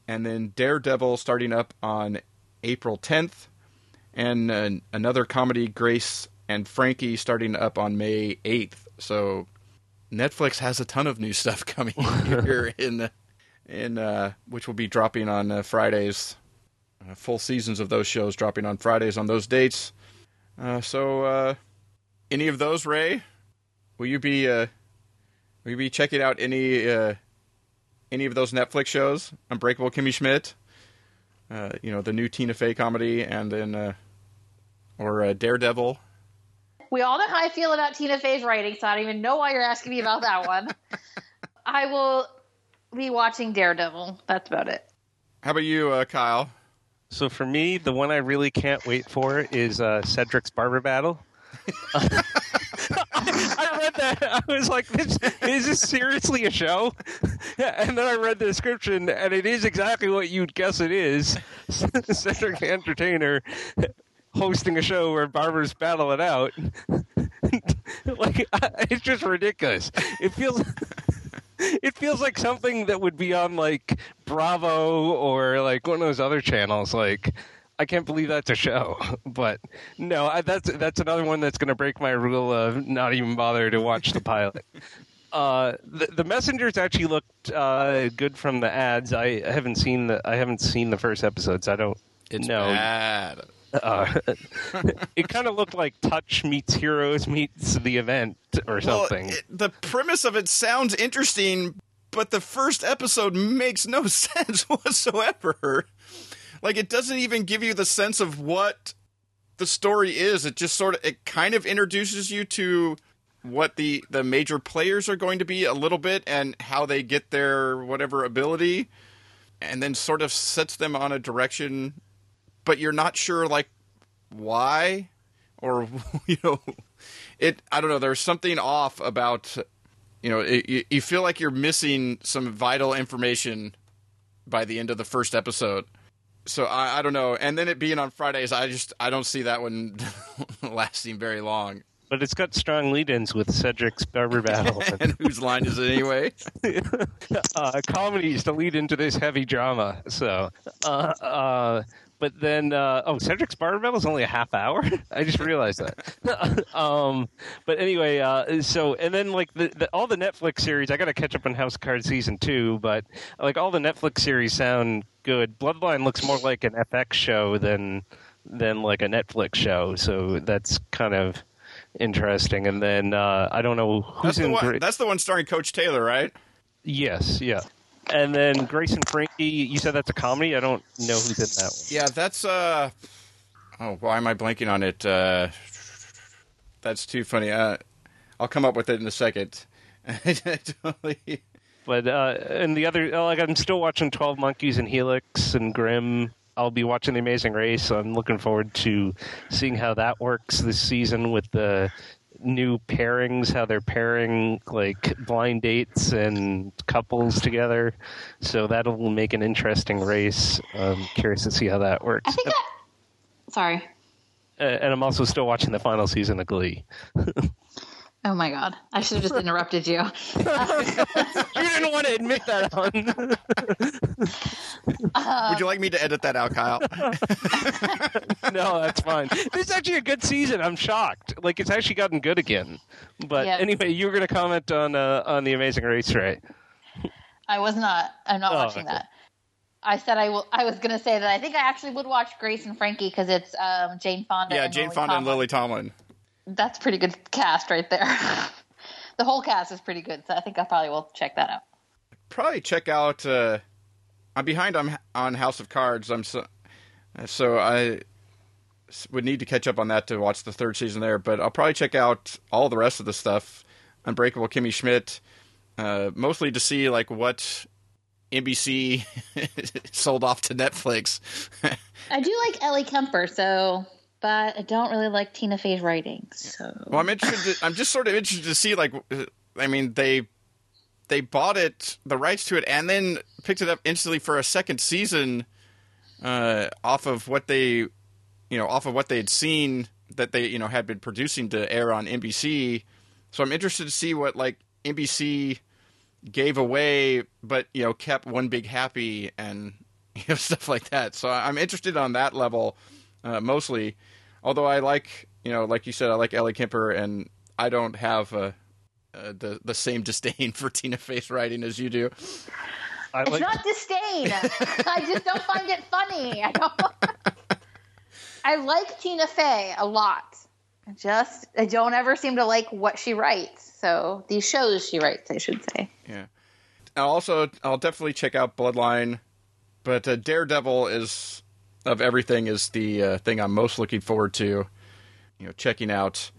And then Daredevil starting up on April 10th. And uh, another comedy, Grace and Frankie, starting up on May 8th. So Netflix has a ton of new stuff coming here in in uh, which will be dropping on uh, Fridays. Uh, full seasons of those shows dropping on Fridays on those dates. Uh, so, uh, any of those, Rae? Will you be uh, will you be checking out any uh, any of those Netflix shows? Unbreakable Kimmy Schmidt, uh, you know the new Tina Fey comedy, and then uh, or uh, Daredevil. We all know how I feel about Tina Fey's writing, so I don't even know why you're asking me about that one. I will be watching Daredevil. That's about it. How about you, uh, Kyle? So for me, the one I really can't wait for is uh, Cedric's Barber Battle. I read that. I was like, this, "Is this seriously a show?" And then I read the description, and it is exactly what you'd guess it is: Cedric the Entertainer hosting a show where barbers battle it out. like it's just ridiculous. It feels. It feels like something that would be on like Bravo or like one of those other channels. Like, I can't believe that's a show. But no, I, that's that's another one that's going to break my rule of not even bother to watch the pilot. Uh, the, the messengers actually looked uh, good from the ads. I haven't seen the I haven't seen the first episodes. I don't It's know. bad. Uh, it kind of looked like Touch meets Heroes meets the event or something. Well, it, the premise of it sounds interesting, but the first episode makes no sense whatsoever. Like it doesn't even give you the sense of what the story is. It just sort of it kind of introduces you to what the the major players are going to be a little bit and how they get their whatever ability and then sort of sets them on a direction but you're not sure like why or you know it i don't know there's something off about you know it, you, you feel like you're missing some vital information by the end of the first episode. So I, I don't know. And then it being on fridays i just i don't see that one lasting very long. But it's got strong lead-ins with Cedric's barber battle and and whose line is it anyway? Uh, comedies to lead into this heavy drama. So, uh, uh, but then, uh, oh, Cedric's barber battle is only a half hour. I just realized that. um, but anyway, uh, so and then like the, the, all the Netflix series, I got to catch up on House of Cards season two. But like all the Netflix series sound good. Bloodline looks more like an FX show than than like a Netflix show. So that's kind of interesting. And then uh, I don't know who's that's the, in. one, Gra- that's the one starring coach taylor right Yes, yeah. And then Grace and Frankie, you said that's a comedy. I don't know who's in that one. Yeah, that's uh oh, why am I blanking on it? Uh that's too funny. Uh I'll come up with it in a second. totally. But uh, and the other, like I'm still watching Twelve Monkeys and Helix and Grimm. I'll be watching The Amazing Race. So I'm looking forward to seeing how that works this season with the new pairings, how they're pairing like blind dates and couples together. So that'll make an interesting race. I'm curious to see how that works. I think I. Sorry. Uh, and I'm also still watching the final season of Glee. Oh my god! I should have just interrupted you. You didn't want to admit that on. Would you like me to edit that out, Kyle? no, that's fine. This is actually a good season. I'm shocked. Like it's actually gotten good again. But Yeah. anyway, you were going to comment on uh, on the Amazing Race, right? I was not. I'm not Oh, watching okay. that. I said I will. I was going to say that I think I actually would watch Grace and Frankie because it's um, Jane Fonda. yeah, and Jane Lily Fonda and Lily Tomlin. That's pretty good cast right there. the whole cast is pretty good, so I think I probably will check that out. Probably check out uh I'm behind on on House of Cards. I'm so so I would need to catch up on that to watch the third season there, but I'll probably check out all the rest of the stuff. Unbreakable Kimmy Schmidt, uh, mostly to see like what NBC sold off to Netflix. I do like Ellie Kemper, so but I don't really like Tina Fey's writing. So well, I'm interested. To, I'm just sort of interested to see like, uh, I mean, they they bought it, the rights to it, and then picked it up instantly for a second season, uh, off of what they, you know, off of what they had seen that they, you know, had been producing to air on NBC. So I'm interested to see what like NBC gave away, but you know, kept one big happy and you know stuff like that. So I'm interested on that level, uh, mostly. Although I like, you know, like you said, I like Ellie Kemper, and I don't have uh, uh, the the same disdain for Tina Fey's writing as you do. I it's like not disdain. I just don't find it funny. I don't. I like Tina Fey a lot. I just I don't ever seem to like what she writes. So these shows she writes, I should say. Yeah. I'll also, I'll definitely check out Bloodline, but uh, Daredevil is of everything is the uh, thing I'm most looking forward to. You know, checking out.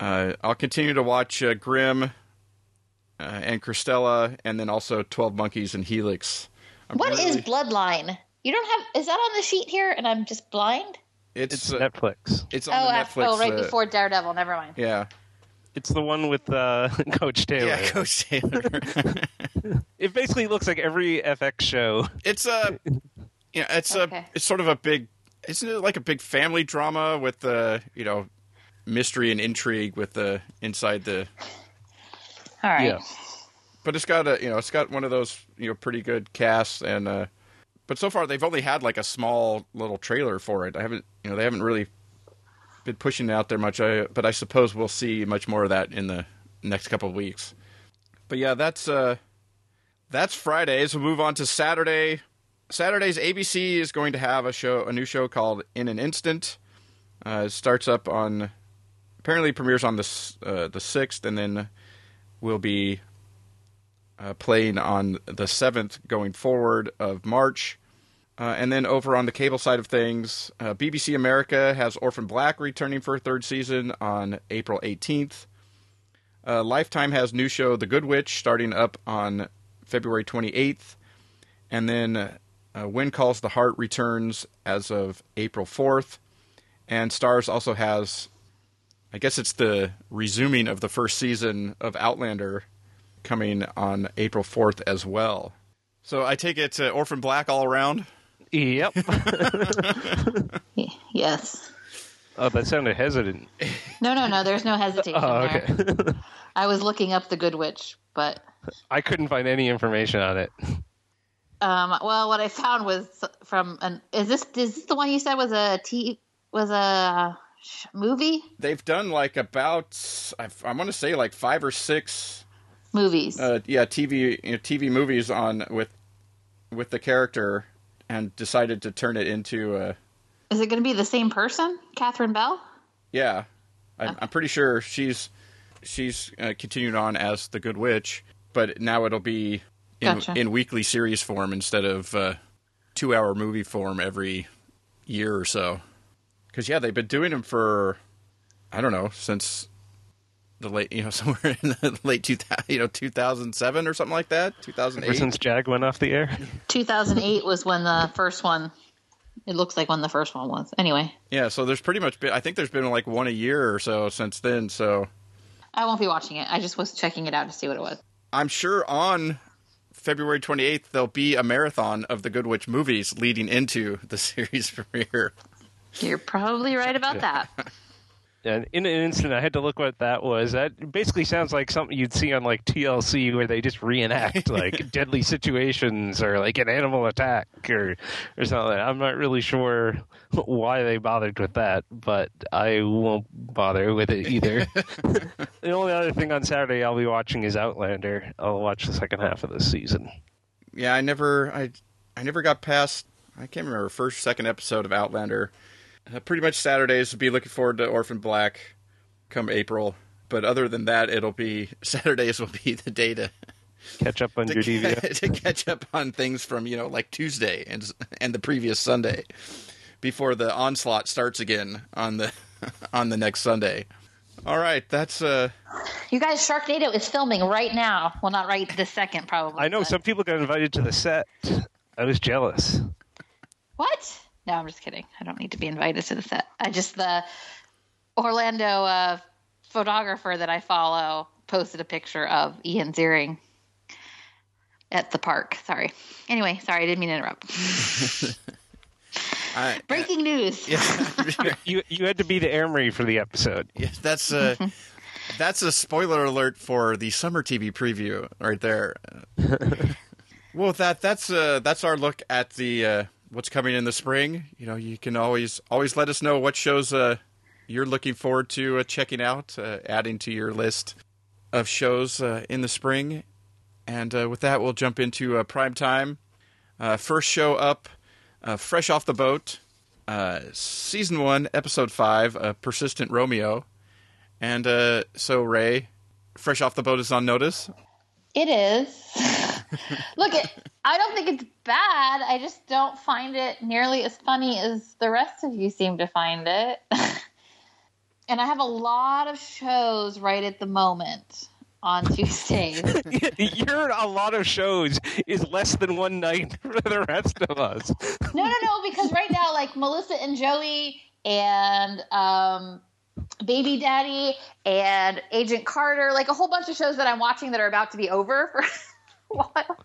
Uh, I'll continue to watch uh, Grimm uh, and Cristela, and then also Twelve Monkeys and Helix. I'm What is really- Bloodline? You don't have is that on the sheet here and I'm just blind? It's it's uh, Netflix. it's on Oh, Netflix. oh, right uh, before Daredevil. Never mind. Yeah. It's the one with uh, Coach Taylor. Yeah, Coach Taylor. It basically looks like every FX show. it's a, yeah, it's Okay. a, it's sort of a big, isn't it like a big family drama with the, you know, mystery and intrigue with the inside the, All right. Yeah. but it's got a, you know, it's got one of those, you know, pretty good casts and, uh, but so far they've only had like a small little trailer for it. I haven't, you know, they haven't really been pushing it out there much. I, but I suppose we'll see much more of that in the next couple of weeks. But yeah, that's uh, that's Fridays. We'll move on to Saturday. Saturday's ABC is going to have a show, a new show called In an Instant. Uh, it starts up on, apparently premieres on the uh, the sixth, and then will be uh, playing on the seventh going forward of March. Uh, and then over on the cable side of things, uh, BBC America has Orphan Black returning for a third season on April 18th. Uh, Lifetime has new show The Good Witch starting up on February 28th. And then uh, When Calls the Heart returns as of April 4th. And Stars also has, I guess it's the resuming of the first season of Outlander coming on April 4th as well. So I take it uh, Orphan Black all around. Yep. Yes. oh, that sounded hesitant. No, no, no. There's no hesitation Oh, there. okay. I was looking up the Good Witch, but I couldn't find any information on it. um, well, what I found was from an. Is this is this the one you said was a t was a sh- movie They've done like about I, I want to say like five or six movies? uh, yeah TV you know, TV movies on with with the character and decided to turn it into uh is it going to be the same person, Catherine Bell? yeah I, I'm pretty sure she's she's uh, continued on as the Good Witch but now it'll be in, Gotcha. in weekly series form instead of uh, two hour movie form every year or so because yeah they've been doing them for I don't know since the late you know somewhere in the late 2000 you know 2007 or something like that Ever 2008 since Jag went off the air. 2008 was when the first one. It looks like when the first one was. Anyway, yeah so there's pretty much been I think there's been like one a year or so since then so I won't be watching it. I just was checking it out to see what it was. I'm sure on February 28th there'll be a marathon of the Good Witch movies leading into the series premiere. You're probably right about that. And in an instant, I had to look what that was. That basically sounds like something you'd see on like TLC, where they just reenact like deadly situations or like an animal attack or or something. I'm not really sure why they bothered with that, but I won't bother with it either. the only other thing on Saturday I'll be watching is Outlander. I'll watch the second half of the season. Yeah, I never I I never got past I can't remember first second episode of Outlander. Uh, pretty much Saturdays be looking forward to Orphan Black come April. But other than that, it'll be Saturdays will be the day to Catch up on to, your DVR. to catch up on things from you know like Tuesday and and the previous Sunday before the onslaught starts again on the on the next Sunday. All right, that's uh You guys, Sharknado is filming right now. Well, not right this second, probably. I know but- some people got invited to the set. I was jealous. What? No, I'm just kidding. I don't need to be invited to the set. I just the Orlando uh, photographer that I follow posted a picture of Ian Ziering at the park. Sorry. Anyway, sorry, I didn't mean to interrupt. I, Breaking news. yeah, You you had to be the Emery for the episode. yeah, that's uh that's a spoiler alert for the summer TV preview right there. well, that that's uh that's our look at the uh what's coming in the spring. You know, you can always always let us know what shows uh you're looking forward to uh, checking out, uh, adding to your list of shows uh, in the spring. And uh, with that, we'll jump into uh, prime time. First show up, fresh off the boat, season one, episode five, Persistent Romeo. And so, Rae, fresh off the boat is on notice. It is. Look, it, I don't think it's bad. I just don't find it nearly as funny as the rest of you seem to find it. and I have a lot of shows right at the moment on Tuesdays. You're a lot of shows is less than one night for the rest of us. no, no, no, because right now, like Melissa and Joey and um, Baby Daddy and Agent Carter, like a whole bunch of shows that I'm watching that are about to be over for while.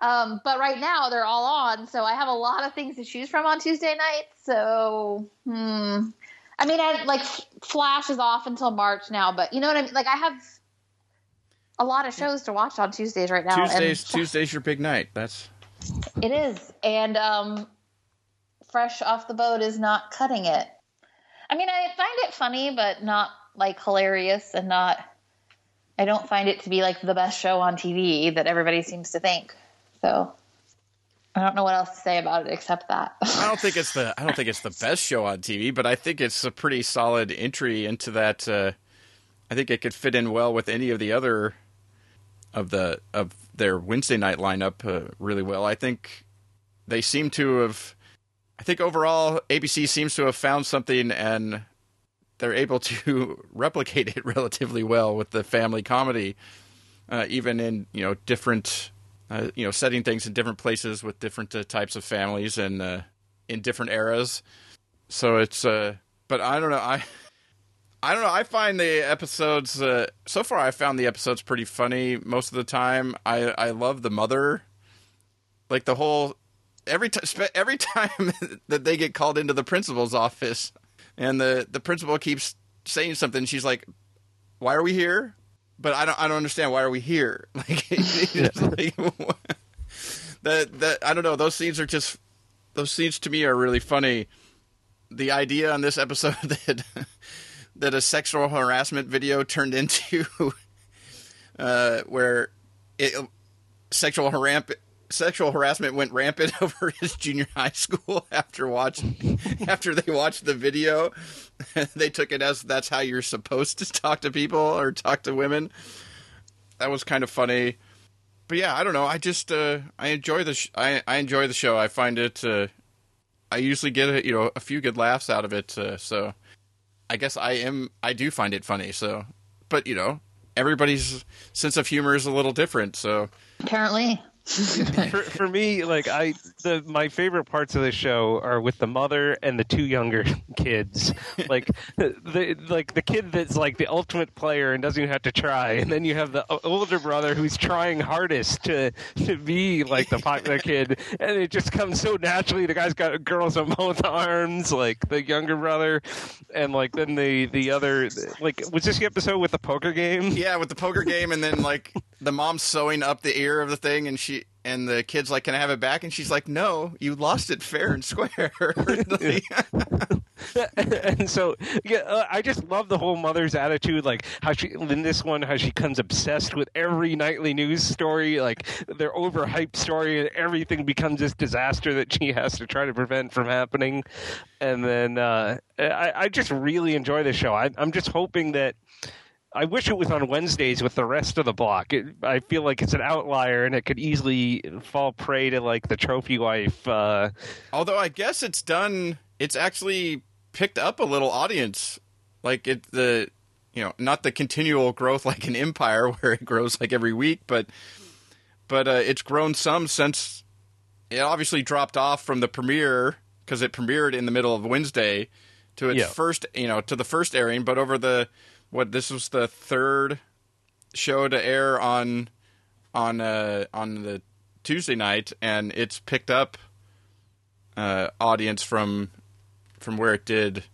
Um, but right now they're all on, so I have a lot of things to choose from on Tuesday night. So, hmm. I mean, I like Flash is off until March now, but you know what I mean. Like, I have a lot of shows to watch on Tuesdays right now. Tuesdays, Tuesdays your big night. That's It is, and um, Fresh off the boat is not cutting it. I mean, I find it funny, but not like hilarious, and not. I don't find it to be like the best show on TV that everybody seems to think. So I don't know what else to say about it except that. I don't think it's the I don't think it's the best show on TV, but I think it's a pretty solid entry into that. Uh, I think it could fit in well with any of the other of the of their Wednesday night lineup uh, really well. I think they seem to have. I think overall ABC seems to have found something and they're able to replicate it relatively well with the family comedy, uh, even in you know different uh, you know, setting things in different places with different uh, types of families and uh, in different eras. So it's, uh, but I don't know. I, I don't know. I find the episodes uh, so far. I found the episodes pretty funny most of the time. I I love the mother, like the whole every time every time that they get called into the principal's office, and the the principal keeps saying something. She's like, "Why are we here?" but I don't I don't understand why are we here? Like, like that that I don't know. Those scenes are just those scenes to me are really funny. The idea on this episode that that a sexual harassment video turned into uh, where it, sexual harassment sexual harassment went rampant over his junior high school after watching after they watched the video. they took it as that's how you're supposed to talk to people or talk to women. That was kind of funny. But yeah, I don't know. I just uh, I enjoy the sh- I I enjoy the show. I find it uh, I usually get a, you know a few good laughs out of it. Uh, so I guess I am I do find it funny. So, but you know everybody's sense of humor is a little different. So apparently for, for me, like I, the my favorite parts of the show are with the mother and the two younger kids. Like the like the kid that's like the ultimate player and doesn't even have to try, and then you have the older brother who's trying hardest to to be like the popular kid, and it just comes so naturally. The guy's got girls on both arms, like the younger brother, and like then the the other like was this the episode with the poker game? Yeah, with the poker game, and then like the mom sewing up the ear of the thing, and she and the kid's like, "Can I have it back?" And she's like, "No, you lost it fair and square." and so, yeah, uh, I just love the whole mother's attitude, like how she in this one, how she comes obsessed with every nightly news story, like their overhyped story, and everything becomes this disaster that she has to try to prevent from happening. And then uh, I, I just really enjoy the show. I, I'm just hoping that I wish it was on Wednesdays with the rest of the block. It, I feel like it's an outlier, and it could easily fall prey to like the trophy wife. Uh, Although I guess it's done, it's actually picked up a little audience. Like it, the you know, not the continual growth like an Empire where it grows like every week, but but uh, it's grown some since it obviously dropped off from the premiere because it premiered in the middle of Wednesday to its Yeah. first, you know, to the first airing. But over the what this was the third show to air on on uh, on the Tuesday night, and it's picked up uh, audience from from where it did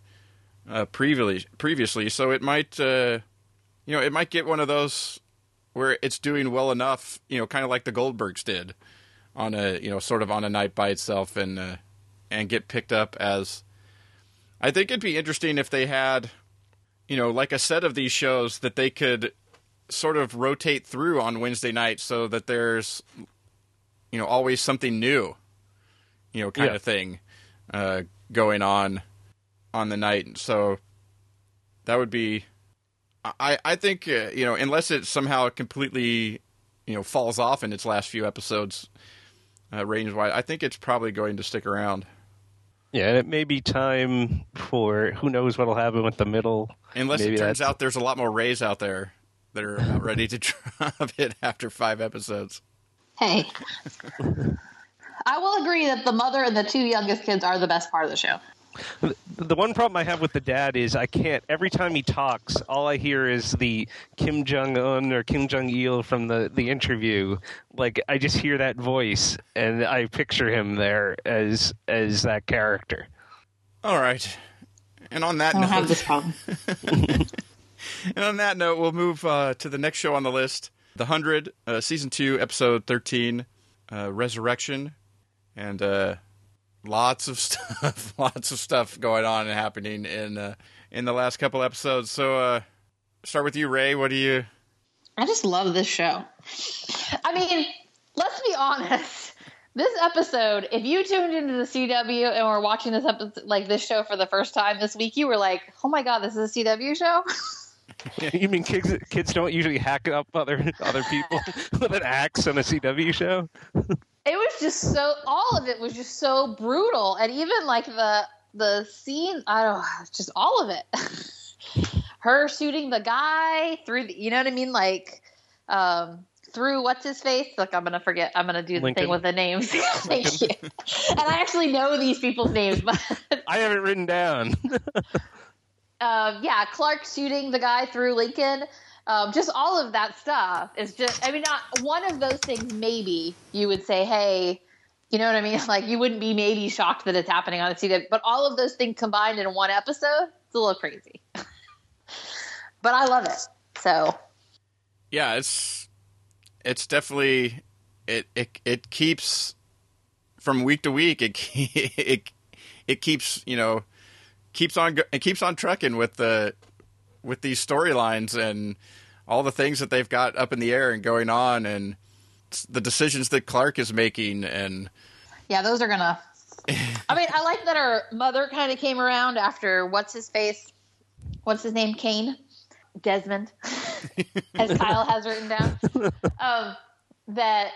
uh, previously. Previously, so it might uh, you know it might get one of those where it's doing well enough, you know, kind of like the Goldbergs did on a you know sort of on a night by itself, and uh, and get picked up as. I think it'd be interesting if they had, you know, like a set of these shows that they could sort of rotate through on Wednesday night so that there's you know always something new you know kind Yeah. of thing uh, going on on the night so that would be I I think uh, you know unless it somehow completely you know falls off in its last few episodes uh, range wise I think it's probably going to stick around yeah, and it may be time for who knows what'll happen with the middle. unless Maybe it turns that's- out there's a lot more rays out there that are about ready to drop it after five episodes Hey. I will agree that the mother and the two youngest kids are the best part of the show. The one problem I have with the dad is I can't. Every time he talks, all I hear is the Kim Jong Un or Kim Jong Il from the the interview. Like I just hear that voice, and I picture him there as as that character. All right. And on that I don't note, have this problem. and on that note, we'll move uh, to the next show on the list, The Hundred, uh, season two, episode thirteen, uh, Resurrection, and uh, lots of stuff, lots of stuff going on and happening in uh, in the last couple episodes. So, uh, start with you, Rae. What do you? I just love this show. I mean, let's be honest. This episode, if you tuned into the CW and were watching this episode, like this show for the first time this week, you were like, "Oh my god, this is a CW show." you mean kids kids don't usually hack up other other people with an axe on a CW show? It was just so all of it was just so brutal. And even like the the scene i don't know, just all of it. Her shooting the guy through the, you know what i mean? Like um through what's his face? Like i'm gonna forget. I'm gonna do the Lincoln. thing with the names. Thank you. And i actually know these people's names but I have it written down. um, yeah, Clarke shooting the guy through Lincoln. Um, just all of that stuff is just, I mean, not one of those things, maybe you would say, hey, you know what I mean? Like, you wouldn't be maybe shocked that it's happening on a CW, but all of those things combined in one episode, it's a little crazy. but I love it. So, Yeah, it's it's definitely it it it keeps from week to week. It it it keeps you know keeps on it keeps on trucking with the with these storylines and all the things that they've got up in the air and going on and the decisions that Clarke is making and yeah, those are gonna. I mean, I like that her mother kind of came around after what's his face, what's his name, Kane, Desmond, as Kyle has written down. Um, that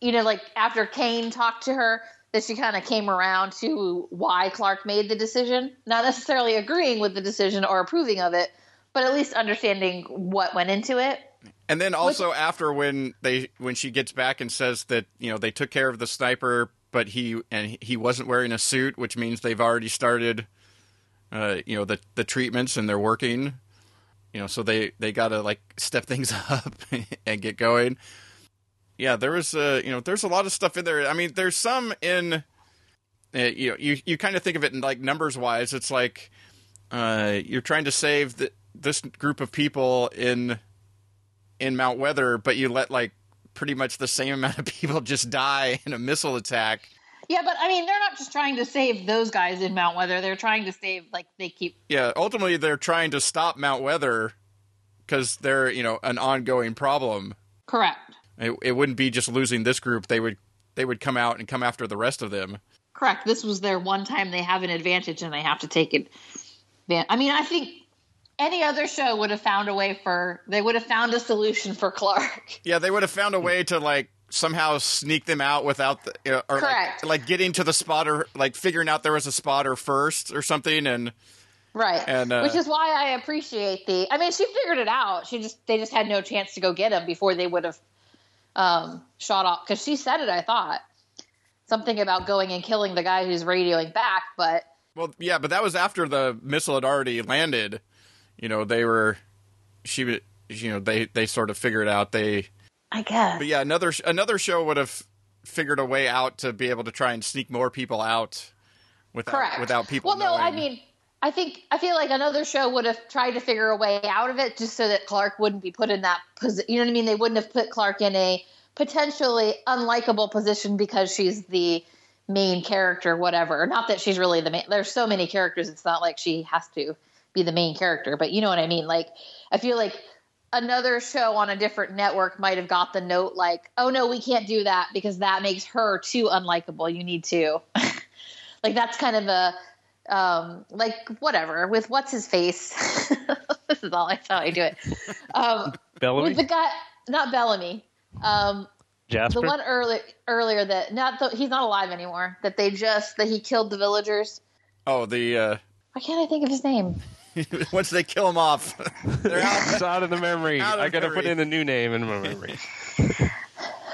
you know, like after Kane talked to her, that she kind of came around to why Clarke made the decision, not necessarily agreeing with the decision or approving of it, but at least understanding what went into it. And then also after when they when she gets back and says that you know they took care of the sniper, but he and he wasn't wearing a suit, which means they've already started, uh, you know the the treatments and they're working. You know, so they they got to like step things up and get going. Yeah, there was uh, you know there's a lot of stuff in there. I mean, there's some in. Uh, you know, you you kind of think of it in like numbers wise. It's like uh, you're trying to save the, this group of people in in Mount Weather, but you let like pretty much the same amount of people just die in a missile attack. Yeah, but I mean, they're not just trying to save those guys in Mount Weather. They're trying to save, like, they keep Yeah, ultimately they're trying to stop Mount Weather because they're you know an ongoing problem. correct. It, it wouldn't be just losing this group; they would they would come out and come after the rest of them. Correct. This was their one time they have an advantage and they have to take it. I mean, I think any other show would have found a way for, they would have found a solution for Clarke. Yeah, they would have found a way to like somehow sneak them out without the or like, Correct. like getting to the spotter, like figuring out there was a spotter first or something, and Right. And, uh, Which is why I appreciate the, I mean, she figured it out. She just, they just had no chance to go get him before they would have um, shot off. Cause she said it, I thought. Something about going and killing the guy who's radioing back, but Well, yeah, but that was after the missile had already landed. You know, they were she w- you know, they they sort of figured out they I guess. But yeah, another another show would have figured a way out to be able to try and sneak more people out without Correct. without people Well, no, I mean, I think I feel like another show would have tried to figure a way out of it, just so that Clarke wouldn't be put in that position. You know what I mean? They wouldn't have put Clarke in a potentially unlikable position because she's the main character, whatever. Not that she's really the main. There's so many characters. It's not like she has to be the main character, but you know what I mean. Like, I feel like another show on a different network might have got the note like, "Oh no, we can't do that because that makes her too unlikable. You need to." like that's kind of a um like whatever with what's his face this is all I how i do it um Bellamy, with the guy not bellamy um Jasper. the one earlier earlier that not the, he's not alive anymore that they just that he killed the villagers oh, the uh why can't i think of his name once they kill them off, they're out. It's out of the memory. Of I got to put in a new name in my memory.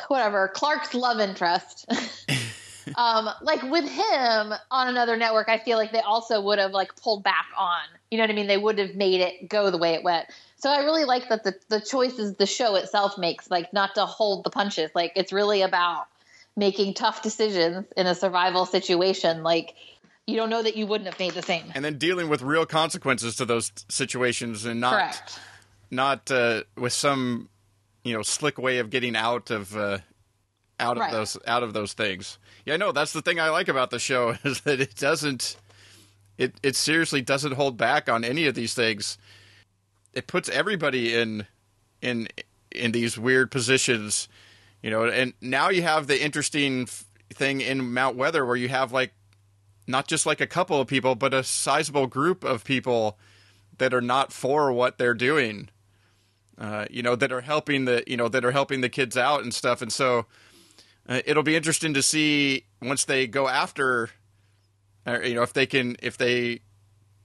whatever clarke's love interest um, like with him on another network, I feel like they also would have like pulled back on. You know what I mean? They would have made it go the way it went. So I really like that the the choices the show itself makes, like not to hold the punches. Like it's really about making tough decisions in a survival situation. Like you don't know that you wouldn't have made the same. and then dealing with real consequences to those situations and not Correct. not uh, with some you know slick way of getting out of uh, out of those out of those things. Yeah, no, that's the thing I like about the show is that it doesn't it it seriously doesn't hold back on any of these things. It puts everybody in in in these weird positions, you know. And now you have the interesting thing in Mount Weather where you have like not just like a couple of people, but a sizable group of people that are not for what they're doing. Uh, you know, that are helping the you know that are helping the kids out and stuff. And so uh, it'll be interesting to see once they go after, uh, you know, if they can if they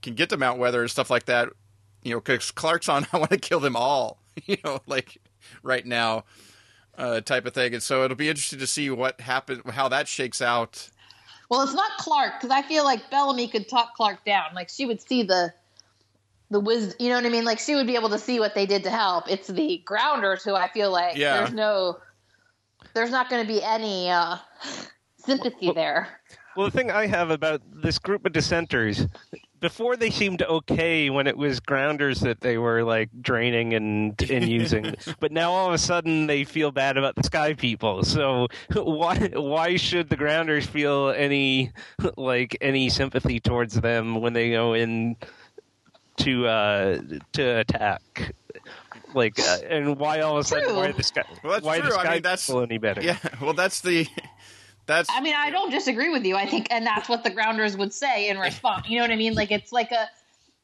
can get to Mount Weather and stuff like that. You know, because Clarke's on, I want to kill them all. You know, like right now, uh, type of thing. And so it'll be interesting to see what happens, how that shakes out. Well, it's not Clarke because I feel like Bellamy could talk Clarke down. Like she would see the the wisdom. You know what I mean? Like she would be able to see what they did to help. It's the grounders who I feel like Yeah. there's no, there's not going to be any uh, sympathy there. Well, the thing I have about this group of dissenters, before they seemed okay when it was grounders that they were like draining and and using, but now all of a sudden they feel bad about the sky people. So why why should the grounders feel any like any sympathy towards them when they go in to uh to attack? Like, uh, and why all of a sudden True. why the sky Well, that's why true. the I sky mean, that's- any better? Yeah, well, that's the that's I mean, I don't disagree with you. I think, and that's what the grounders would say in response. You know what I mean? Like it's like a,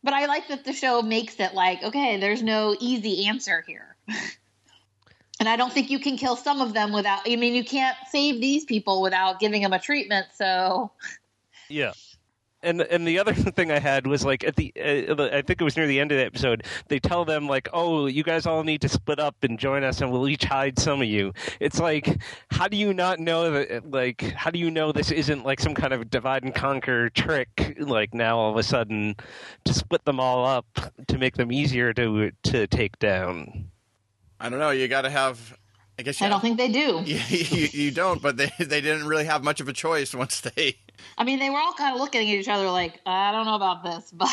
but I like that the show makes it like, okay, there's no easy answer here. And I don't think you can kill some of them without. I mean, you can't save these people without giving them a treatment. So Yeah. And and the other thing I had was like at the uh, I think it was near the end of the episode they tell them like oh you guys all need to split up and join us and we'll each hide some of you. It's like how do you not know that like how do you know this isn't like some kind of divide and conquer trick like now all of a sudden to split them all up to make them easier to to take down. I don't know. You got to have. I guess you, I don't think they do. you, you, you don't, but they they didn't really have much of a choice once they. I mean, they were all kind of looking at each other like, I don't know about this, but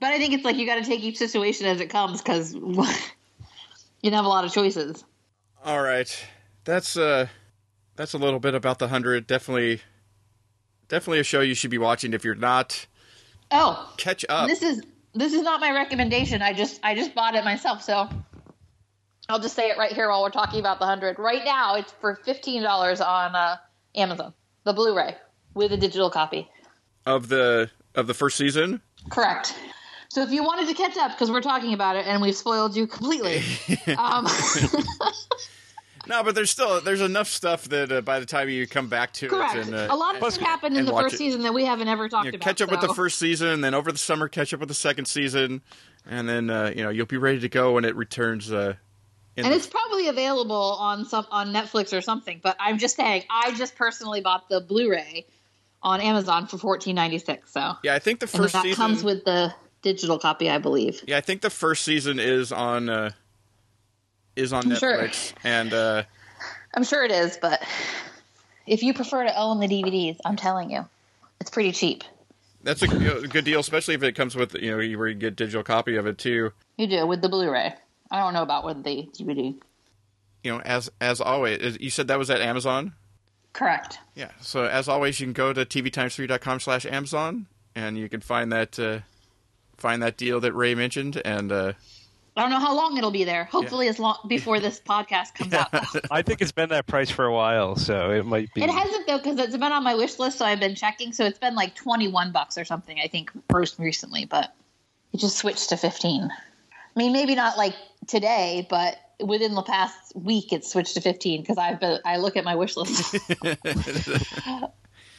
but I think it's like you got to take each situation as it comes because you don't have a lot of choices. All right, that's uh, that's a little bit about the hundred. Definitely, definitely a show you should be watching if you're not. Oh, Catch up. this is this is not my recommendation. I just I just bought it myself, so I'll just say it right here while we're talking about the hundred. Right now, it's for fifteen dollars on uh, Amazon, the Blu-ray with a digital copy. of the of the first season. Correct. So if you wanted to catch up, because we're talking about it and we've spoiled you completely, um, No, but there's still there's enough stuff that uh, by the time you come back to correct. it, and, uh, a lot of stuff happened in the first it. season that we haven't ever talked you know, about. catch up with the first season, then over the summer catch up with the second season, and then uh, you know you'll be ready to go when it returns. And the- it's probably available on some on Netflix or something. But I'm just saying, I just personally bought the Blu-ray on Amazon for fourteen ninety six. So yeah, I think the first that season comes with the digital copy, I believe. Yeah, I think the first season is on uh, is on I'm sure. Netflix, and uh, I'm sure it is, but if you prefer to own the DVDs, I'm telling you, it's pretty cheap. that's a good deal, especially if it comes with you know where you get digital copy of it too. You do with the Blu-ray. I don't know about with the DVD. You know, as as always, you said that was at Amazon. Correct. Yeah, so as always, you can go to tvtimes3.com slash Amazon, and you can find that uh, find that deal that Rae mentioned, and uh, I don't know how long it'll be there. Hopefully, as long before this podcast comes out. I think it's been that price for a while, so it might be It hasn't though, because it's been on my wish list, so I've been checking. So it's been like twenty one bucks or something. I think most recently, but it just switched to fifteen. I mean, maybe not like today, but within the past week, it's switched to fifteen because I've been. I look at my wish list.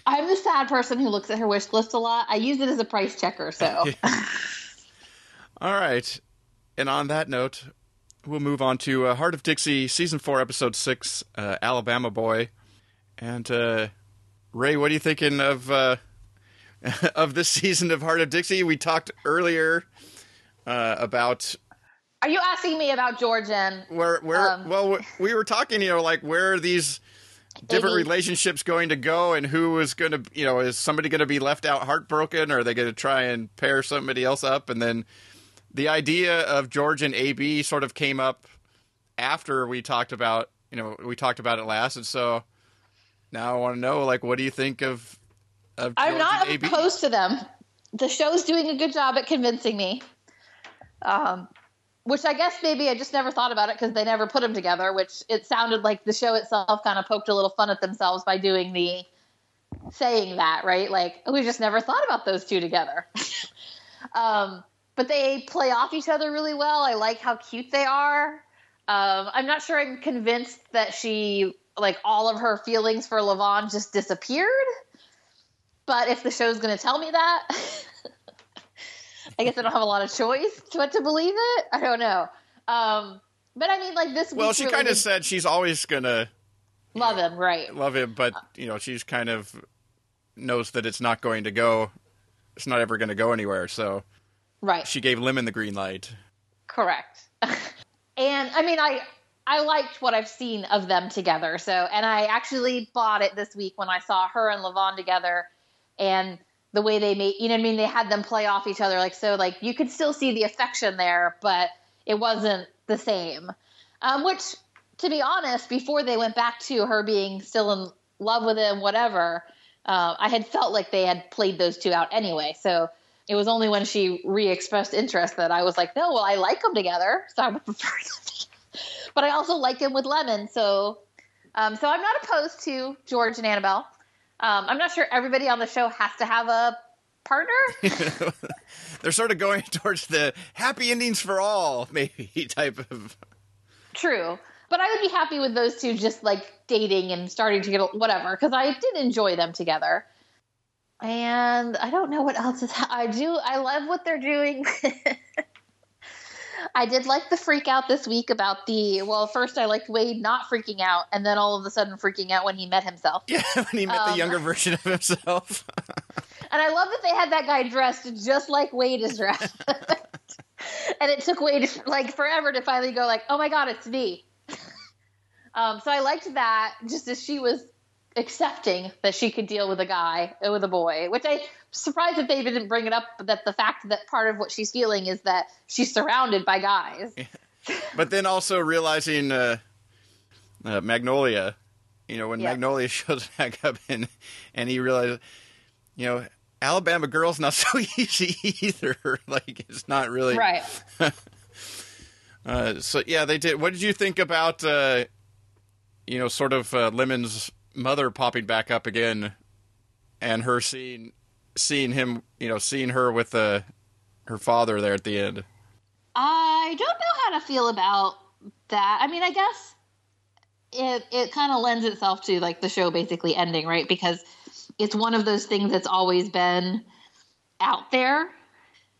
I'm the sad person who looks at her wish list a lot. I use it as a price checker, so All right. And on that note, we'll move on to uh, Hart of Dixie, Season 4, Episode 6, uh, Alabama Boy. And uh, Rae, what are you thinking of uh, of this season of Hart of Dixie? We talked earlier uh, about Are you asking me about George and where where Um, well we were talking you know like where are these different Amy. relationships going to go and who is going to you know is somebody going to be left out heartbroken or are they going to try and pair somebody else up and then the idea of George and AB sort of came up after we talked about you know we talked about it last and so now I want to know like what do you think of of I'm not AB? opposed to them. The show's doing a good job at convincing me. Um, which I guess maybe I just never thought about it because they never put them together. Which it sounded like the show itself kind of poked a little fun at themselves by doing the saying that, right? Like "Oh, we just never thought about those two together. um, but they play off each other really well. I like how cute they are. Um, I'm not sure I'm convinced that she like all of her feelings for Levon just disappeared. But if the show's going to tell me that, I guess I don't have a lot of choice to what to believe it. I don't know. Um, but I mean, like this. Week. Well she really kind of said she's always going to love him, right? love him, but you know she's kind of knows that it's not going to go. It's not ever going to go anywhere. So Right. she gave Lemon the green light. Correct. and I mean, I I liked what I've seen of them together. So, and I actually bought it this week when I saw her and Levon together, and the way they made, you know, what I mean, they had them play off each other, like so, like you could still see the affection there, but it wasn't the same. Um, which, to be honest, before they went back to her being still in love with him, whatever, uh, I had felt like they had played those two out anyway. So it was only when she re-expressed interest that I was like, no, well, I like them together, so I would prefer them. But I also like him with Lemon, so um, so I'm not opposed to George and Annabelle. Um, I'm not sure everybody on the show has to have a partner. They're sort of going towards the happy endings for all, maybe type of. True. But I would be happy with those two just like dating and starting to get whatever because I did enjoy them together. And I don't know what else is. I do. I love what they're doing. I did like the freak out this week about the. Well, first I liked Wade not freaking out, and then all of a sudden freaking out when he met himself. Yeah, when he met the Um, younger version of himself. And I love that they had that guy dressed just like Wade is dressed. and it took Wade like forever to finally go like, "Oh my god, it's me." um, so I liked that just as she was accepting that she could deal with a guy with a boy, which I surprised that they didn't bring it up that the fact that part of what she's feeling is that she's surrounded by guys. but then also realizing uh, uh, Magnolia, you know, when Yeah. Magnolia shows back up and and he realizes, you know, Alabama girl's not so easy either. like it's not really Right. Uh, so yeah, they did. What did you think about uh, you know, sort of uh, Lemon's mother popping back up again, and her seeing seeing him, you know, seeing her with uh, her father there at the end. I don't know how to feel about that. I mean, I guess it it kind of lends itself to like the show basically ending, right? Because it's one of those things that's always been out there.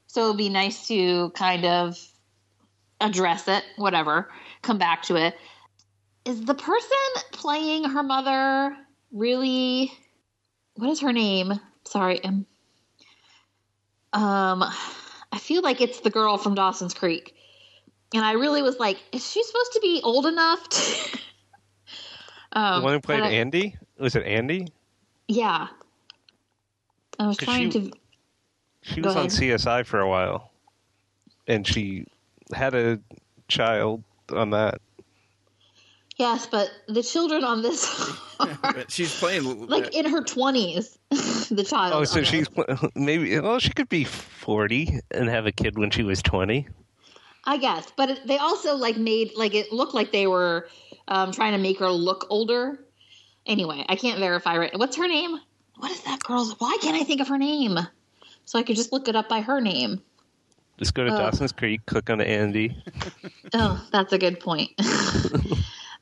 So it'd be nice to kind of address it, whatever, come back to it. Is the person playing her mother really what is her name? Sorry, um um I feel like it's the girl from Dawson's Creek. And I really was like, is she supposed to be old enough to um, the one who played I- Andy was it Andy? Yeah. I was trying she- to She was on. CSI for a while, and she had a child on that. Yes, but the children on this are She's playing like in her twenties. the child. Oh, so on it. she's maybe. Well, she could be forty and have a kid when she was twenty. I guess, but it, they also like made like it looked like they were um, trying to make her look older. Anyway, I can't verify right. What's her name? What is that girl's? Why can't I think of her name? So I could just look it up by her name. Just go to Oh. Dawson's Creek, click on Andy. Oh, that's a good point.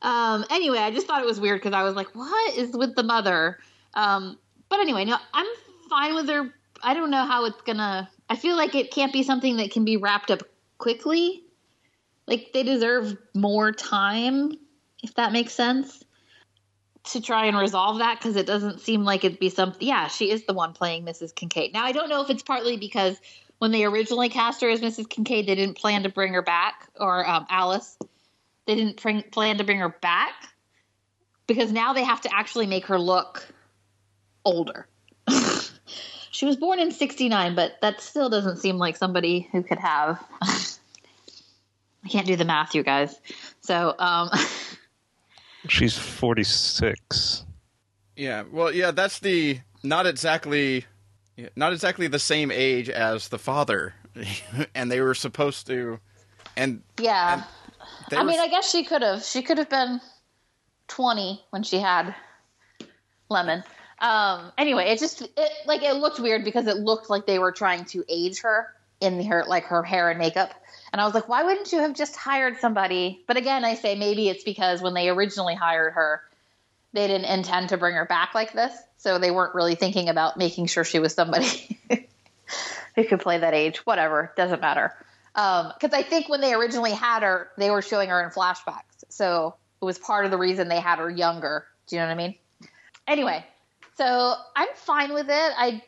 Um, anyway, I just thought it was weird because I was like, "What is with the mother?" Um, but anyway, no, I'm fine with her. I don't know how it's gonna. I feel like it can't be something that can be wrapped up quickly. Like they deserve more time, if that makes sense. to try and resolve that because it doesn't seem like it'd be something. Yeah, she is the one playing Mrs. Kincaid. Now I don't know if it's partly because when they originally cast her as Mrs. Kincaid, they didn't plan to bring her back, or um, Alice, they didn't bring, plan to bring her back because now they have to actually make her look older. she was born in 69, but that still doesn't seem like somebody who could have. I can't do the math, you guys. So, um, She's 46. Yeah, well, yeah, that's the not exactly not exactly the same age as the father, and they were supposed to, and yeah. They I were, mean, I guess she could have. She could have been 20 when she had Lemon. Um, anyway, it just it like it looked weird because it looked like they were trying to age her in her like her hair and makeup. And I was like, why wouldn't you have just hired somebody? But again, I say maybe it's because when they originally hired her, they didn't intend to bring her back like this, so they weren't really thinking about making sure she was somebody who could play that age. Whatever, doesn't matter. Because I think when they originally had her, they were showing her in flashbacks, so it was part of the reason they had her younger. Do you know what I mean? Anyway, so I'm fine with it. I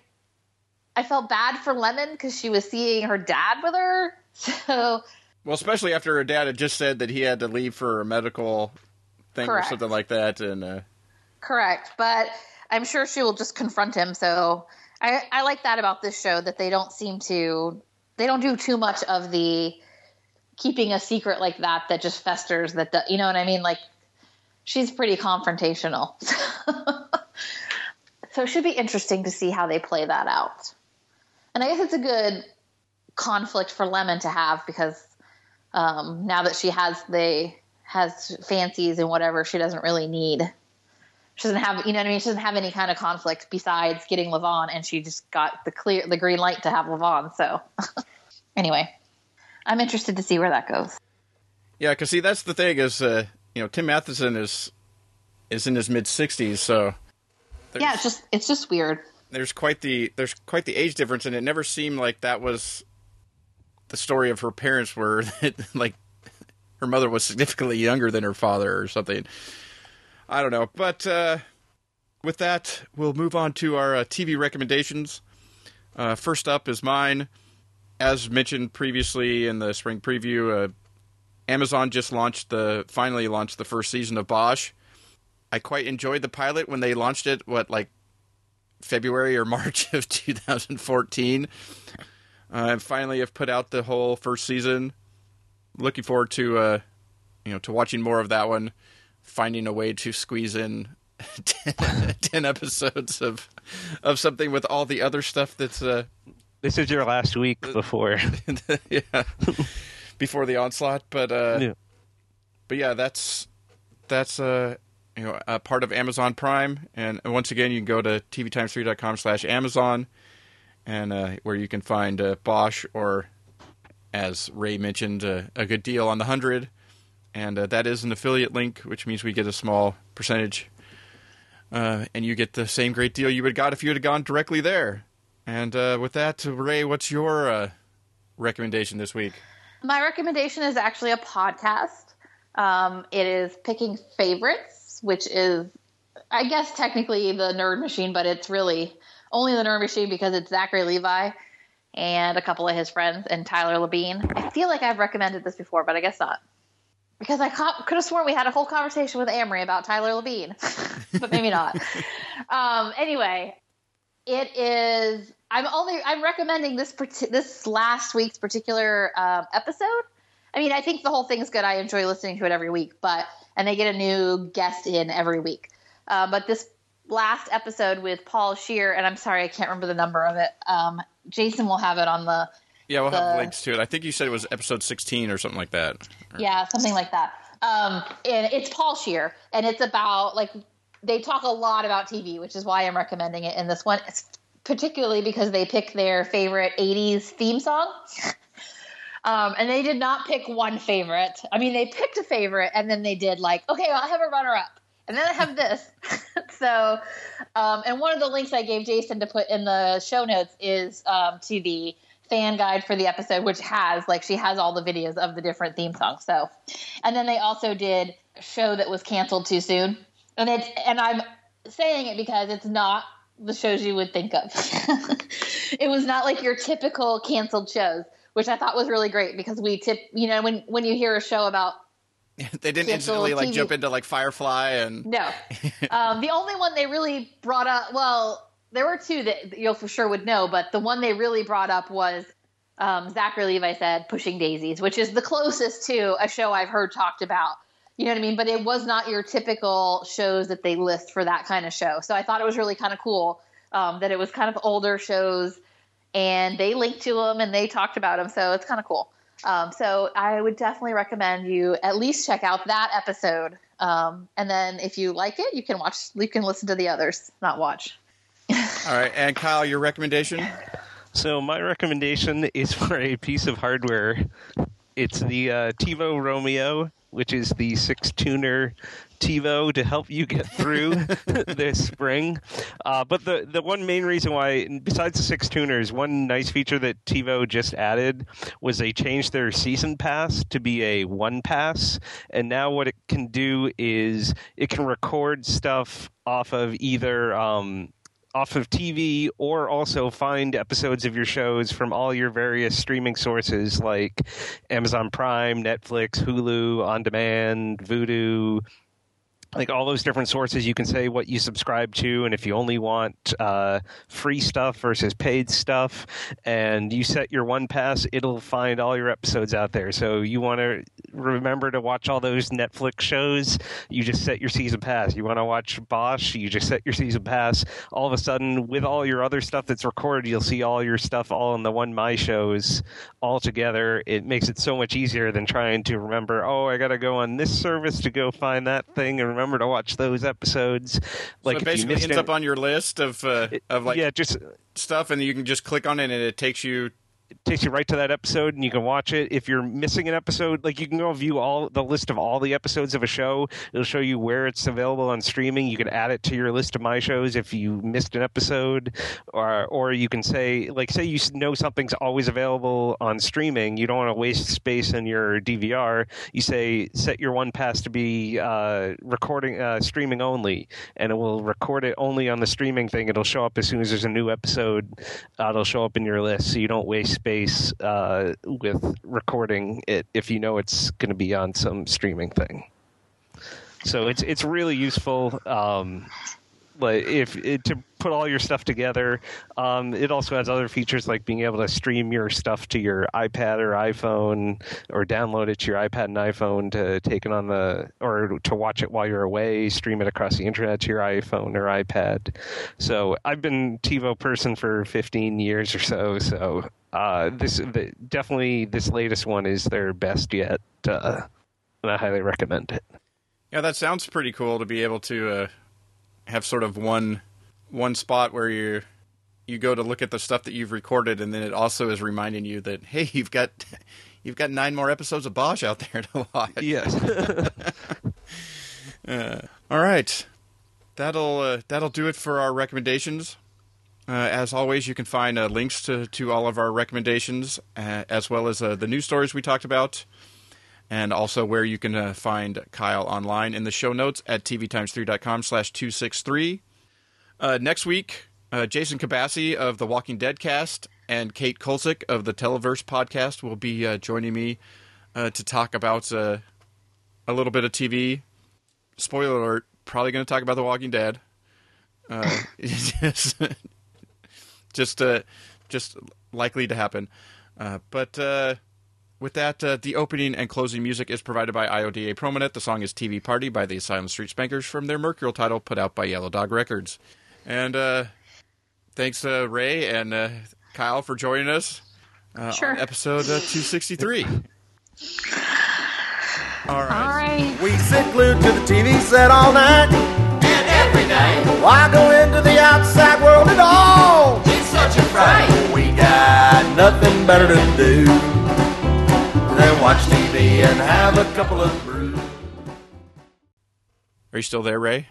I felt bad for Lemon because she was seeing her dad with her. So well, especially after her dad had just said that he had to leave for a medical thing Correct. or something like that, and uh, correct, but I'm sure she will just confront him. So I I like that about this show that they don't seem to they don't do too much of the keeping a secret like that that just festers that do- you know what I mean like she's pretty confrontational. so it should be interesting to see how they play that out. And I guess it's a good conflict for Lemon to have because um, now that she has the has fancies and whatever, she doesn't really need. She doesn't have, you know what I mean? She doesn't have any kind of conflict besides getting Levon, and she just got the clear, the green light to have Levon. So, anyway, I'm interested to see where that goes. yeah, because see, that's the thing is, uh, you know, Tim Matheson is is in his mid sixties, so Yeah, it's just it's just weird. there's quite the there's quite the age difference, and it never seemed like that was the story of her parents were that like her mother was significantly younger than her father or something. I don't know, but uh, with that, we'll move on to our uh, TV recommendations. Uh, first up is mine. As mentioned previously in the spring preview, uh, Amazon just launched the finally launched the first season of Bosch. I quite enjoyed the pilot when they launched it. What like February or March of 2014. Uh, and finally, have put out the whole first season. Looking forward to uh, you know to watching more of that one. Finding a way to squeeze in 10, 10 episodes of of something with all the other stuff that's uh, This is your last week before. yeah before the onslaught. But uh, Yeah. but yeah, that's that's uh you know a part of Amazon Prime, and once again you can go to tvtimes3.com slash Amazon, and uh, where you can find uh, Bosch or, as Rae mentioned, uh, a good deal on the hundred, and uh, that is an affiliate link, which means we get a small percentage, uh, and you get the same great deal you would have got if you had gone directly there. And uh, with that, Rae, what's your uh, recommendation this week? My recommendation is actually a podcast. Um, it is picking favorites, which is, I guess, technically the Nerd Machine, but it's really only the Nerd Machine because it's Zachary Levi and a couple of his friends and Tyler Labine. I feel like I've recommended this before, but I guess not. Because I could have sworn we had a whole conversation with Amory about Tyler Labine, but maybe not. um, anyway, it is. I'm only. I'm recommending this this last week's particular um, episode. I mean, I think the whole thing is good. I enjoy listening to it every week, but and they get a new guest in every week. Uh, but this last episode with Paul Scheer, and I'm sorry, I can't remember the number of it. Um, Jason will have it on the Yeah, we'll have links to it. I think you said it was episode 16 or something like that. Yeah, something like that. Um, and it's Paul Scheer, and it's about like they talk a lot about TV, which is why I'm recommending it in this one. It's particularly because they pick their favorite '80s theme song. Um, and they did not pick one favorite. I mean, they picked a favorite, and then they did like, okay, I'll have a runner-up, and then I have this. so, um, and one of the links I gave Jason to put in the show notes is um, to the fan guide for the episode, which has like she has all the videos of the different theme songs. So, and then they also did a show that was canceled too soon, and it's and I'm saying it because it's not the shows you would think of. it was not like your typical canceled shows, which I thought was really great because we tip. You know, when when you hear a show about they didn't instantly like TV. jump into like Firefly and No. um, the only one they really brought up, well, there were two that you'll for sure would know, but the one they really brought up was um, Zachary Levi said Pushing Daisies, which is the closest to a show I've heard talked about. You know what I mean? But it was not your typical shows that they list for that kind of show. So I thought it was really kind of cool um, that it was kind of older shows and they linked to them and they talked about them. So it's kind of cool. Um, so I would definitely recommend you at least check out that episode. Um, and then if you like it, you can watch, you can listen to the others, not watch. All right. And Kyle, your recommendation? So my recommendation is for a piece of hardware. It's the uh, TiVo Roamio, which is the six tuner TiVo to help you get through this spring. Uh, but the the one main reason why, besides the six tuners, one nice feature that TiVo just added was they changed their season pass to be a one pass, and now what it can do is it can record stuff off of either. Um, off of TV or also find episodes of your shows from all your various streaming sources like Amazon Prime, Netflix, Hulu, On Demand, Vudu, like all those different sources you can say what you subscribe to and if you only want uh, free stuff versus paid stuff and you set your one pass it'll find all your episodes out there. So you want to remember to watch all those netflix shows you just set your season pass. You want to watch bosch you just set your season pass. All of a sudden with all your other stuff that's recorded you'll see all your stuff all in the one my shows all together. It makes it so much easier than trying to remember oh i gotta go on this service to go find that thing and remember to watch those episodes like so it basically ends it- up on your list of uh, of like yeah just stuff, and you can just click on it, and it takes you. Takes you right to that episode and you can watch it. If you're missing an episode, like you can go view all the list of all the episodes of a show. It'll show you where it's available on streaming. You can add it to your list of my shows if you missed an episode, or or you can say like say you know something's always available on streaming. You don't want to waste space in your DVR. You say set your one pass to be uh, recording uh, streaming only, and it will record it only on the streaming thing. It'll show up as soon as there's a new episode. Uh, it'll show up in your list, so you don't waste space uh, with recording it if you know it's going to be on some streaming thing. So it's it's really useful. Um, like if it, to put all your stuff together, um, it also has other features like being able to stream your stuff to your iPad or iPhone, or download it to your iPad and iPhone to take it on the or to watch it while you're away, stream it across the internet to your iPhone or iPad. So I've been TiVo person for 15 years or so. So uh, this the, definitely this latest one is their best yet, uh, and I highly recommend it. Yeah, that sounds pretty cool to be able to uh, have sort of one one spot where you you go to look at the stuff that you've recorded, and then it also is reminding you that hey, you've got you've got nine more episodes of Bosch out there to watch. Yes. All right, that'll uh, that'll do it for our recommendations. Uh, as always, you can find uh, links to, to all of our recommendations, uh, as well as uh, the news stories we talked about, and also where you can uh, find Kyle online in the show notes at tvtimes3.com slash 263. Uh, next week, Jason Kabassi of the Walking Dead cast and Kate Kulzick of the Televerse podcast will be joining me to talk about a little bit of TV. Spoiler alert, probably going to talk about The Walking Dead. Uh, just, just, uh, just likely to happen. Uh, but uh, with that, uh, the opening and closing music is provided by IODA Promonet. The song is TV Party by the Asylum Street Spankers from their Mercurial title put out by Yellow Dog Records. And uh, thanks, uh, Rae and uh, Kyle, for joining us uh, Sure. on episode uh, 263. All right. All right. We sit glued to the TV set all night. And every day, Why go into the outside world at all? It's such a fright. We got nothing better to do than watch TV and have a couple of brews. Are you still there, Rae?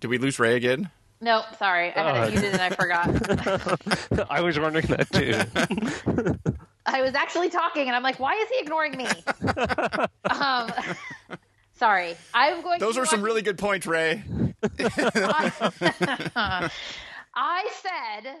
Did we lose Rae again? Nope, sorry. I had Oh. it muted and I forgot. I was wondering that too. I was actually talking and I'm like, why is he ignoring me? um, Sorry, I'm going. Those to are some really good points, Rae. I said